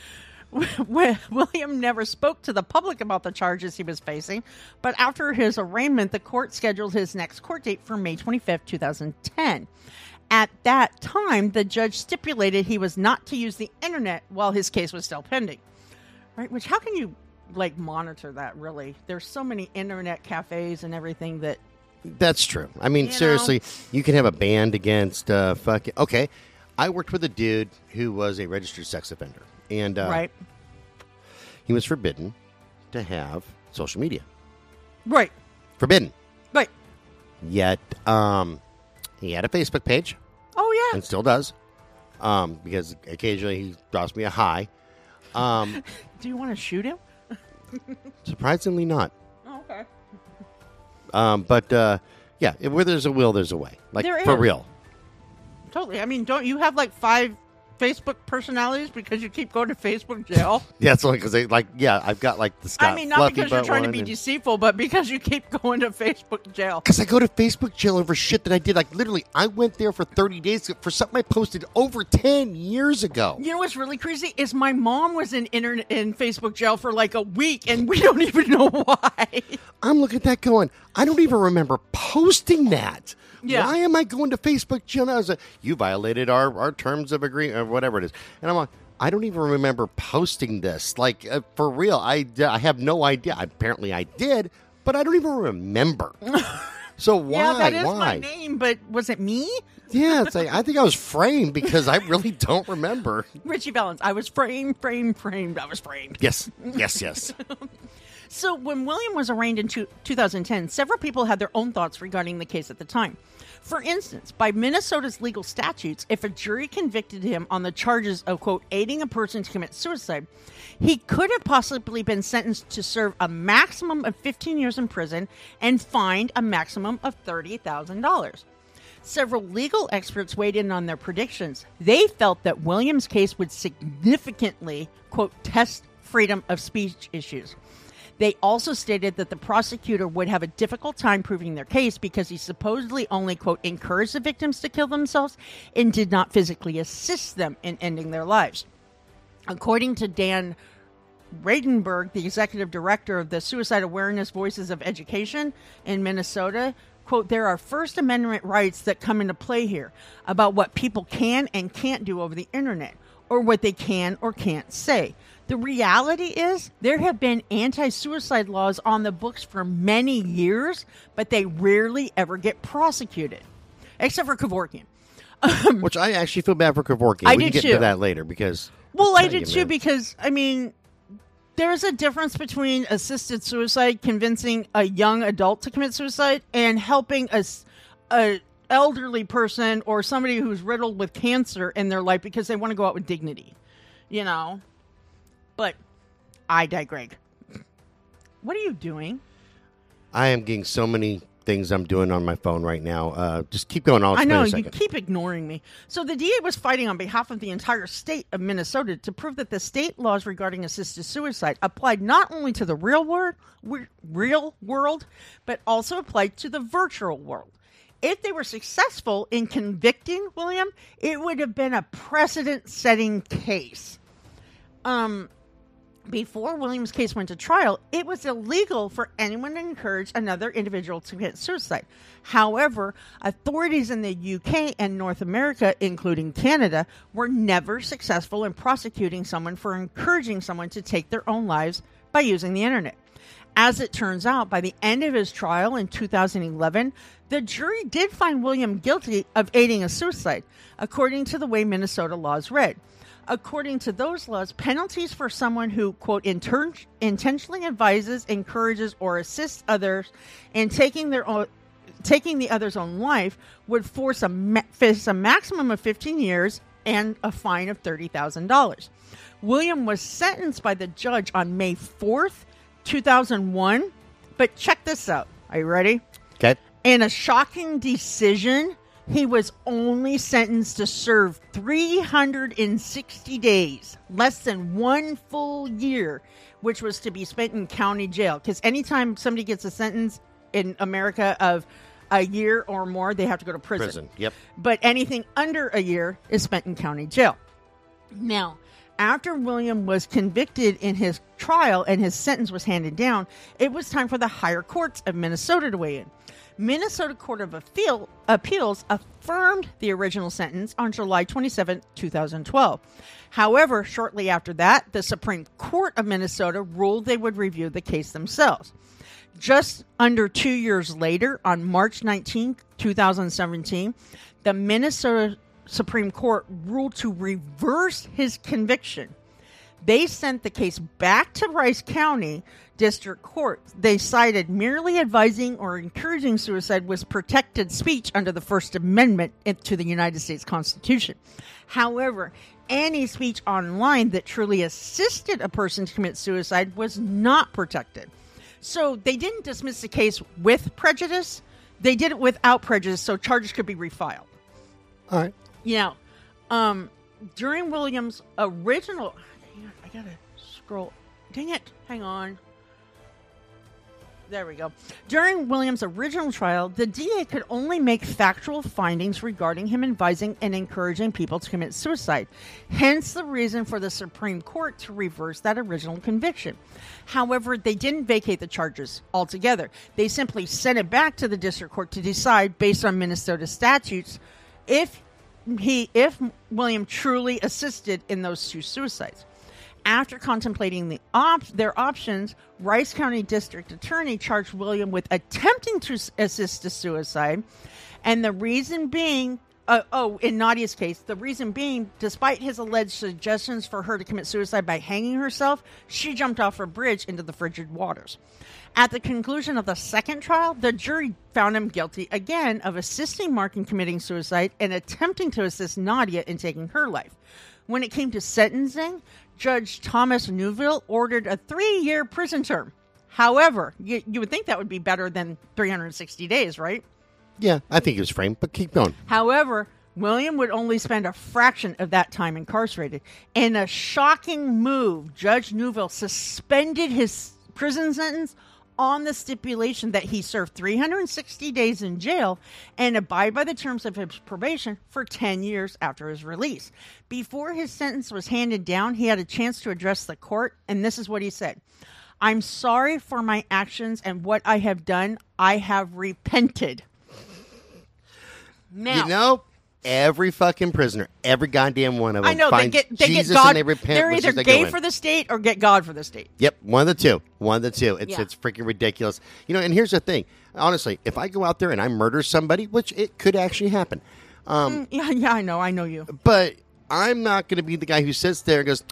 William never spoke to the public about the charges he was facing, but after his arraignment, the court scheduled his next court date for May 25th, 2010. At that time, the judge stipulated he was not to use the internet while his case was still pending. Right? Which, how can you like monitor that really? There's so many internet cafes and everything that That's true. I mean, You seriously, you can have a band against uh, fucking. Okay, I worked with a dude who was a registered sex offender, and uh, right, he was forbidden to have social media. right, Forbidden. right. Yet, um, he had a Facebook page Oh yeah, and still does, um, because occasionally he drops me a high. Um, do you want to shoot him? surprisingly, not. Oh, okay. Um, but uh, yeah, where there's a will, there's a way. Like There for is. real. Totally. I mean, don't you have like five Facebook personalities because you keep going to Facebook jail? Yeah, it's only because they like. Yeah, I've got like the Scott I mean, not Fluffy because you're trying to be and- deceitful, but because you keep going to Facebook jail. Because I go to Facebook jail over shit that I did. Like, literally, I went there for 30 days for something I posted over 10 years ago. You know what's really crazy is my mom was in internet in Facebook jail for like a week, and we don't even know why. I'm looking at that going, I don't even remember posting that. Yeah. Why am I going to Facebook jail now? It's like, you violated our, our terms of agreement, or whatever it is. And I'm like, I don't even remember posting this. Like, uh, for real, I, I have no idea. Apparently, I did, but I don't even remember. so why? yeah, that is why? my name, but was it me? Yeah, it's like I think I was framed because I really don't remember. Ritchie Valens. I was framed, framed, framed. I was framed. Yes, yes, yes. So, when William was arraigned in two, 2010, several people had their own thoughts regarding the case at the time. For instance, by Minnesota's legal statutes, if a jury convicted him on the charges of, quote, aiding a person to commit suicide, he could have possibly been sentenced to serve a maximum of 15 years in prison and fined a maximum of $30,000. Several legal experts weighed in on their predictions. They felt that Williams' case would significantly, quote, test freedom of speech issues. They also stated that the prosecutor would have a difficult time proving their case because he supposedly only, quote, encouraged the victims to kill themselves and did not physically assist them in ending their lives. According to Dan Reidenberg, the executive director of the Suicide Awareness Voices of Education in Minnesota, quote, there are First Amendment rights that come into play here about what people can and can't do over the internet or what they can or can't say. The reality is, there have been anti suicide laws on the books for many years, but they rarely ever get prosecuted, except for Kevorkian. Um, Which I actually feel bad for Kevorkian. I we did can get too. into that later because. Well, I did too man. because I mean, there's a difference between assisted suicide, convincing a young adult to commit suicide, and helping a elderly person or somebody who's riddled with cancer in their life because they want to go out with dignity. You know, but I digress. What are you doing? I am getting so many things I'm doing on my phone right now. Uh, just keep going. I'll I know you keep ignoring me. So the DA was fighting on behalf of the entire state of Minnesota to prove that the state laws regarding assisted suicide applied not only to the real world, real world, but also applied to the virtual world. If they were successful in convicting William, it would have been a precedent-setting case. Um, before Williams' case went to trial, it was illegal for anyone to encourage another individual to commit suicide. However, authorities in the UK and North America, including Canada, were never successful in prosecuting someone for encouraging someone to take their own lives by using the internet. As it turns out, by the end of his trial in 2011, the jury did find William guilty of aiding a suicide, according to the way Minnesota laws read. According to those laws, penalties for someone who, quote, inter- intentionally advises, encourages, or assists others in taking their own, taking the other's own life would force a ma- face a maximum of 15 years and a fine of $30,000. William was sentenced by the judge on May 4th, 2001. But check this out. Are you ready? Okay. In a shocking decision, he was only sentenced to serve 360 days, less than one full year, which was to be spent in county jail. Because anytime somebody gets a sentence in America of a year or more, they have to go to prison. Prison. Yep. But anything under a year is spent in county jail. Now, after William was convicted in his trial and his sentence was handed down, it was time for the higher courts of Minnesota to weigh in. Minnesota Court of Appeal, Appeals affirmed the original sentence on July 27, 2012. However, shortly after that, the Supreme Court of Minnesota ruled they would review the case themselves. Just under two years later, on March 19, 2017, the Minnesota Supreme Court ruled to reverse his conviction. They sent the case back to Rice County District Court. They cited merely advising or encouraging suicide was protected speech under the First Amendment to the United States Constitution. However, any speech online that truly assisted a person to commit suicide was not protected. So they didn't dismiss the case with prejudice. They did it without prejudice, so charges could be refiled. All right. Know, um, during Williams' original, hang on, I gotta scroll. Dang it! Hang on. There we go. During Williams' original trial, the DA could only make factual findings regarding him advising and encouraging people to commit suicide. Hence, the reason for the Supreme Court to reverse that original conviction. However, they didn't vacate the charges altogether. They simply sent it back to the district court to decide, based on Minnesota statutes, if he if William truly assisted in those two suicides. After contemplating the op- their options, Rice County District Attorney charged William with attempting to assist a suicide, and the reason being Uh, oh, in Nadia's case, the reason being, despite his alleged suggestions for her to commit suicide by hanging herself, she jumped off a bridge into the frigid waters. At the conclusion of the second trial, the jury found him guilty again of assisting Mark in committing suicide and attempting to assist Nadia in taking her life. When it came to sentencing, Judge Thomas Neuville ordered a three year prison term. However, you, you would think that would be better than 360 days, right? Yeah, I think he was framed, but keep going. However, William would only spend a fraction of that time incarcerated. In a shocking move, Judge Neuville suspended his prison sentence on the stipulation that he serve 360 days in jail and abide by the terms of his probation for 10 years after his release. Before his sentence was handed down, he had a chance to address the court, and this is what he said I'm sorry for my actions and what I have done. I have repented. Now, You know, every fucking prisoner, every goddamn one of them, I know they get they Jesus get God. and they repent. they're either they gay for the state or get God for the state. Yep, one of the two. One of the two. It's Yeah. it's freaking ridiculous. You know, and here's the thing. Honestly, if I go out there and I murder somebody, which it could actually happen, um, Yeah, yeah, I know, I know you. but I'm not going to be the guy who sits there and goes,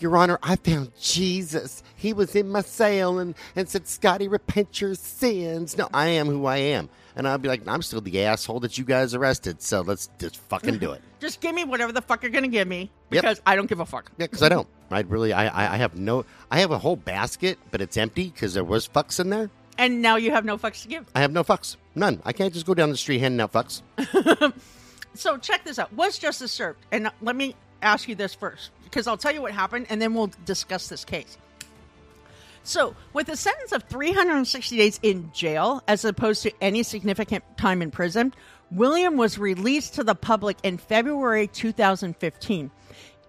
Your Honor, I found Jesus. He was in my cell and, and said, Scotty, repent your sins. No, I am who I am. And I'll be like, I'm still the asshole that you guys arrested, so let's just fucking do it. Just give me whatever the fuck you're gonna give me Yep. because I don't give a fuck. Yeah, because I don't. I really, I, I, I have no, I have a whole basket, but it's empty because there was fucks in there. And now you have no fucks to give. I have no fucks. None. I can't just go down the street handing out fucks. So check this out. Was justice served? And let me ask you this first, because I'll tell you what happened, and then we'll discuss this case. So, with a sentence of 360 days in jail, as opposed to any significant time in prison, William was released to the public in February 2015.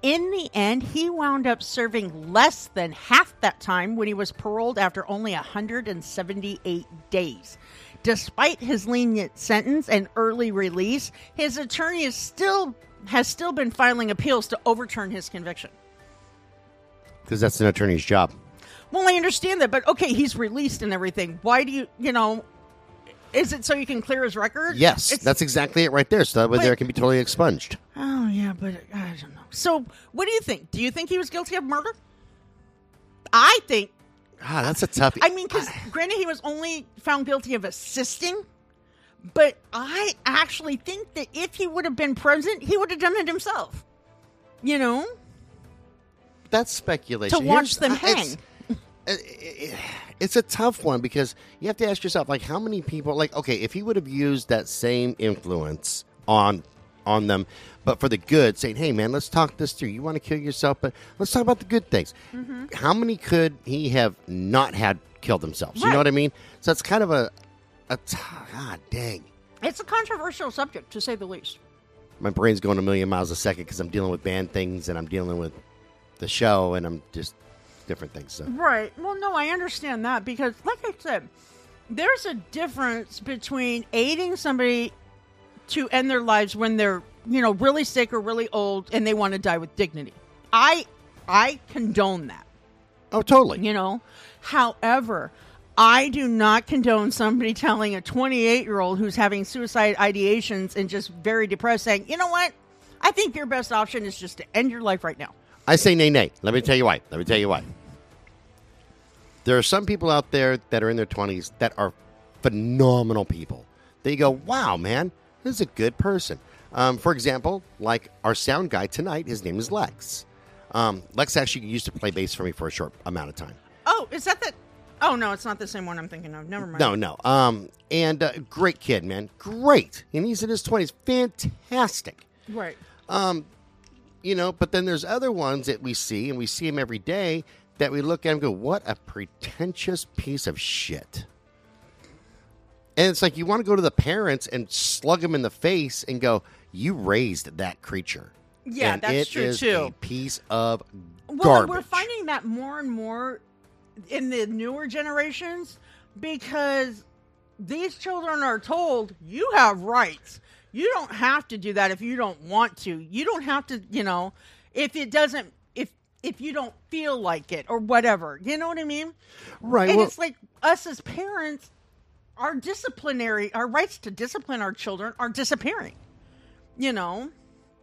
In the end, he wound up serving less than half that time when he was paroled after only 178 days. Despite his lenient sentence and early release, his attorney is still has still been filing appeals to overturn his conviction. Because that's an attorney's job. Well, I understand that, but okay, he's released and everything. Why do you, you know, is it so you can clear his record? Yes, It's- that's exactly it right there. So that way But- there can be totally expunged. Oh yeah, but I don't know. So, what do you think? Do you think he was guilty of murder? I think. Ah, that's a tough. I mean, because granted, he was only found guilty of assisting, but I actually think that if he would have been present, he would have done it himself. You know, that's speculation. to watch them uh, it's- hang. It's a tough one because you have to ask yourself like how many people like okay if he would have used that same influence on on them but for the good saying hey man let's talk this through. You want to kill yourself but let's talk about the good things. Mm-hmm. how many could he have not had killed themselves? You know what i mean? So it's kind of a a t- god dang. It's a controversial subject, to say the least. my brain's going a million miles a second because i'm dealing with band things and i'm dealing with the show and i'm just different things so Right. Well, no, I understand that because, like I said, there's a difference between aiding somebody to end their lives when they're, you know, really sick or really old and they want to die with dignity. I, I condone that. oh totally You know. However, I do not condone somebody telling a 28 year old who's having suicide ideations and just very depressed saying, you know what? I think your best option is just to end your life right now. I say nay, nay. Let me tell you why. Let me tell you why. There are some people out there that are in their 20s that are phenomenal people. They go, wow, man, this is a good person. Um, for example, like our sound guy tonight, his name is Lex. Um, Lex actually used to play bass for me for a short amount of time. Oh, is that the. Oh, no, it's not the same one I'm thinking of. Never mind. No, no. Um, and uh, great kid, man. Great. And he's in his 20s. Fantastic. Right. Um, you know, but then there's other ones that we see, and we see him every day that we look at and go, "What a pretentious piece of shit." And it's like you want to go to the parents and slug them in the face and go, "You raised that creature." Yeah, And that's it true, is too. A piece of garbage. Well, we're finding that more and more in the newer generations because these children are told you have rights. You don't have to do that if you don't want to. You don't have to, you know, if it doesn't if you don't feel like it or whatever. You know what I mean? right. And Well, it's like us as parents, our disciplinary, our rights to discipline our children are disappearing. You know,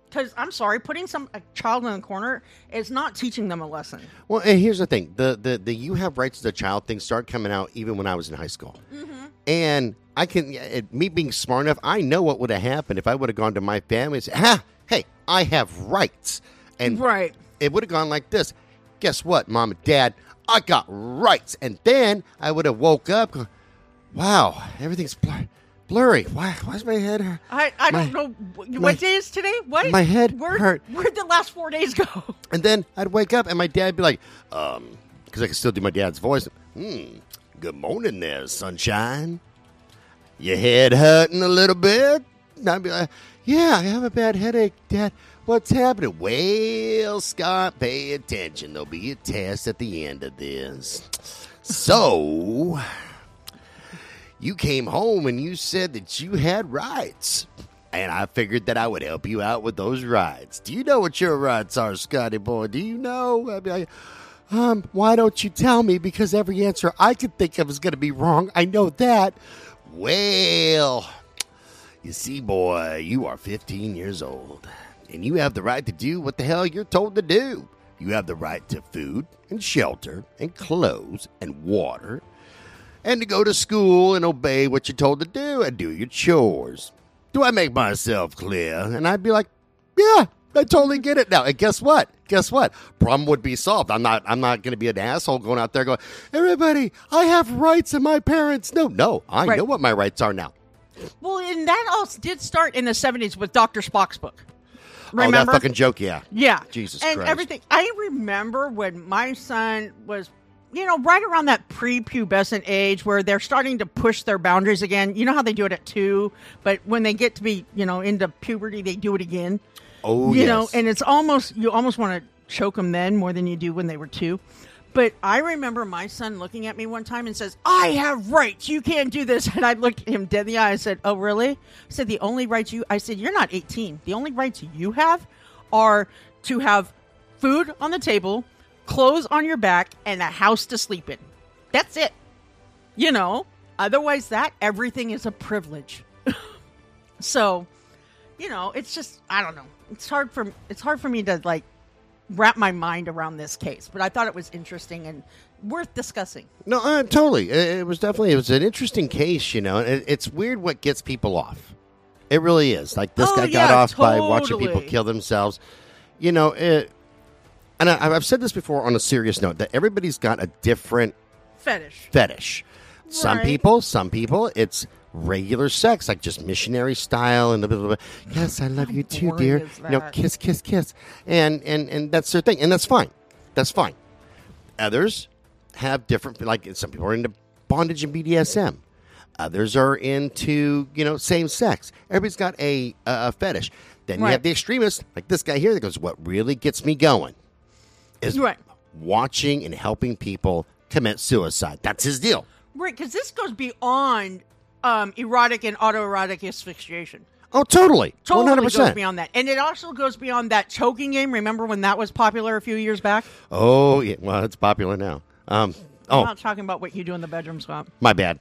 because I'm sorry, putting some a child in the corner is not teaching them a lesson. Well, and here's the thing: the the the you have rights as a child thing started coming out even when I was in high school, mm-hmm. and I can it, me being smart enough, I know what would have happened if I would have gone to my family and said, "Ha, hey, I have rights," and Right. It would have gone like this. Guess what, mom and dad? I got rights, and then I would have woke up. Going, wow, everything's blur- blurry. Why? Why's my head? hurt? I, I My- don't know what my- day is today. What my head Where, hurt. Where'd the last four days go? And then I'd wake up and my dad'd be like, um, because I could still do my dad's voice. Hmm, good morning there, sunshine. Your head hurting a little bit? And I'd be like, yeah, I have a bad headache, Dad. What's happening? Well, Scott, pay attention. There'll be a test at the end of this. So, you came home and you said that you had rights. And I figured that I would help you out with those rights. Do you know what your rights are, Scotty boy? Do you know? I'd be like, um, why don't you tell me? Because every answer I could think of is going to be wrong. I know that. Well, you see, boy, you are 15 years old, and you have the right to do what the hell you're told to do. You have the right to food and shelter and clothes and water and to go to school and obey what you're told to do and do your chores. Do I make myself clear? And I'd be like, yeah, I totally get it now. And guess what? Guess what? Problem would be solved. I'm not. I'm not going to be an asshole going out there going, everybody, I have rights and my parents. No, no, I Right. know what my rights are now. Well, and that all did start in the '70s with Doctor Spock's book. Oh, that Remember? fucking joke, yeah. Yeah. Jesus and Christ. everything. I remember when my son was, you know, right around that prepubescent age where they're starting to push their boundaries again. You know how they do it at two, but when they get to be, you know, into puberty, they do it again. Oh, you yes. know, and it's almost you almost want to choke them then more than you do when they were two. But I remember my son looking at me one time and says, "I have rights. You can't do this." And I looked him dead in the eye. I said, "Oh, really?" I said, "The only rights you," I said, "You're not 18. The only rights you have are to have food on the table, clothes on your back, and a house to sleep in. That's it. You know. Otherwise, that everything is a privilege. so, you know, it's just I don't know. It's hard for it's hard for me to like wrap my mind around this case, but I thought it was interesting and worth discussing. No, uh, totally. It, it was definitely it was an interesting case. You know, it, it's weird what gets people off. It really is. Like this Oh, guy got yeah, off by watching people kill themselves. You know, it, and I, I've said this before on a serious note that everybody's got a different Fetish. fetish. Some people, some people, it's regular sex, like just missionary style, and the blah, blah, blah. yes, I love you too, dear. You know, kiss, kiss, kiss, and and and that's their thing, and that's fine. That's fine. Others have different, like some people are into bondage and BDSM. Others are into you know same sex. Everybody's got a a fetish. Then you have the extremists, like this guy here, that goes, "What really gets me going is Right. watching and helping people commit suicide. That's his deal." Right, because this goes beyond um, erotic and autoerotic asphyxiation. Oh, totally. Totally One hundred goes percent. beyond that, and it also goes beyond that choking game. Remember when that was popular a few years back? Oh, yeah. Well, it's popular now. Um. I'm Oh, not talking about what you do in the bedroom, Scott. my bad.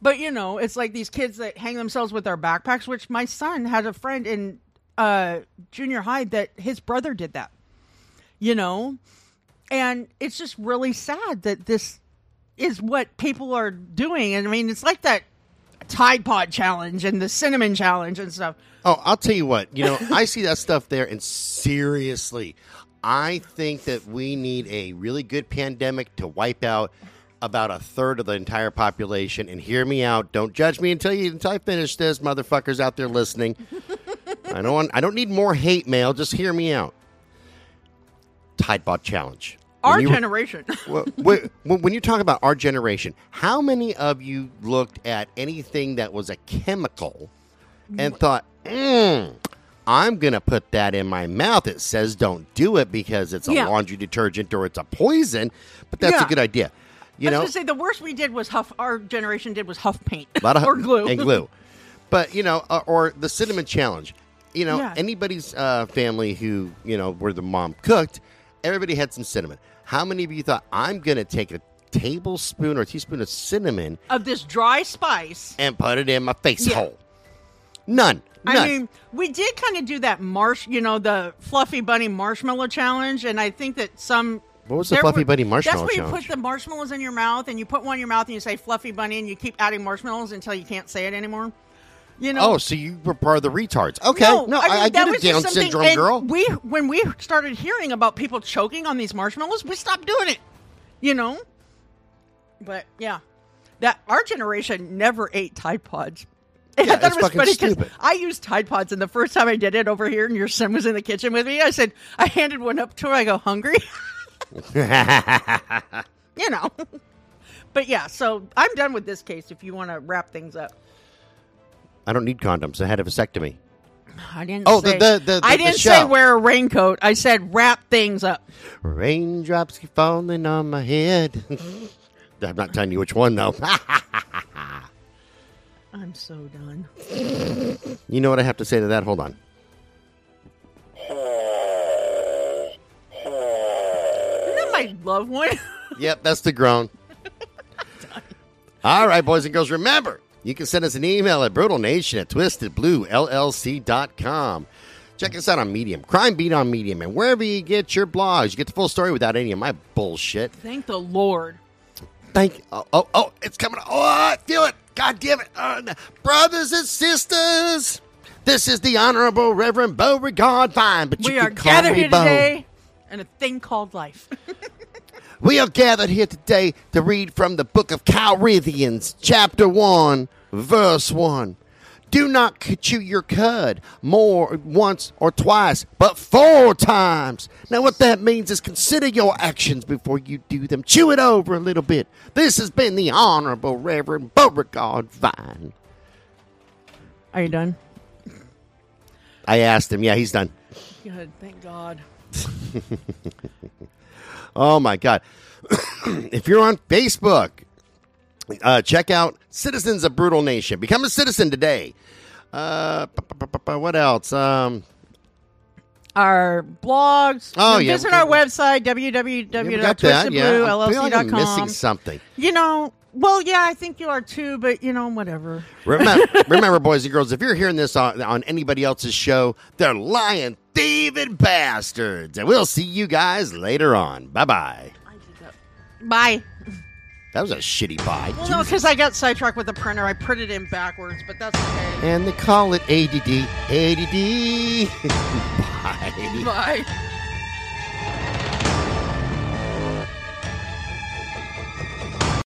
But you know, it's like these kids that hang themselves with their backpacks. Which my son had a friend in uh, junior high that his brother did that. You know, and it's just really sad that this is what people are doing. And I mean, it's like that Tide Pod challenge and the cinnamon challenge and stuff. Oh, I'll tell you what. You know, I see that stuff there, and seriously, I think that we need a really good pandemic to wipe out about a third of the entire population. And hear me out. Don't judge me until you until I finish this, motherfuckers out there listening. I don't. Want, I don't need more hate mail. Just hear me out. Tide Pod challenge. Our you- generation. well, when, when you talk about our generation, how many of you looked at anything that was a chemical and thought, mm, I'm going to put that in my mouth? It says don't do it because it's a Yeah. laundry detergent or it's a poison, but that's a good idea. You I was know, say the worst we did was huff. Our generation did was huff paint a lot of or glue and glue. But you know, uh, or the cinnamon challenge. You know, Yeah. anybody's uh, family who you know where the mom cooked, everybody had some cinnamon. How many of you thought I'm going to take a tablespoon or teaspoon of cinnamon of this dry spice. and put it in my face Yeah. hole? None. None. I mean, we did kind of do that marsh, you know, the fluffy bunny marshmallow challenge, and I think that some. What was the Fluffy were- Bunny marshmallow That's where you put the marshmallows in your mouth, and you put one in your mouth, and you say "fluffy bunny," and you keep adding marshmallows until you can't say it anymore. You know. oh, so you were part of the retards? Okay. No, No, I, mean, I that get it, Down syndrome girl. We when we started hearing about people choking on these marshmallows, we stopped doing it. You know. But yeah, that our generation never ate Tide Pods. Yeah, I thought it was fucking funny 'cause stupid. I used Tide Pods, and the first time I did it over here, and your son was in the kitchen with me, I said, I handed one up to her. I go, hungry, you know. but yeah, so I'm done with this case. If you want to wrap things up. I don't need condoms. I had a vasectomy. I didn't. Oh, the- say, the- the- I didn't say wear a raincoat. I said wrap things up. Raindrops keep falling on my head. I'm not telling you which one though. I'm so done. you know what I have to say to that? Hold on. Isn't that my loved one? Yep, that's the groan. All right, boys and girls, remember, you can send us an email at brutalnation at twistedbluellc.com. Check us out on Medium, Crime Beat on Medium, and wherever you get your blogs, you get the full story without any of my bullshit. Thank the Lord. Thank Oh, oh, oh it's coming. Oh, I feel it. God damn it. Uh, brothers and sisters, this is the Honorable Reverend Beauregard Fine, but you We can are call gathered me here Beau. today in a thing called life. We are gathered here today to read from the book of Corinthians, chapter 1, verse 1. Do not chew your cud more once or twice, but four times. Now, what that means is consider your actions before you do them. Chew it over a little bit. This has been the Honorable Reverend Beauregard Vine. Are you done? I asked him. Yeah, he's done. Good. Thank God. Oh my God! if you're on Facebook, uh, check out Citizens of Brutal Nation. Become a citizen today. Uh, what else? Um, Our blogs. Oh, yeah. Visit our website we. Yeah, like I'm missing something. You know, well, yeah, I think you are too, but you know, whatever. Remember, remember, boys and girls, if you're hearing this on, on anybody else's show, they're lying, thieving bastards. And we'll see you guys later on. Bye bye. Bye. That was a shitty bye. Well, no, because I got sidetracked with the printer. I printed in backwards, but that's okay. And they call it ADD. ADD. bye. Bye.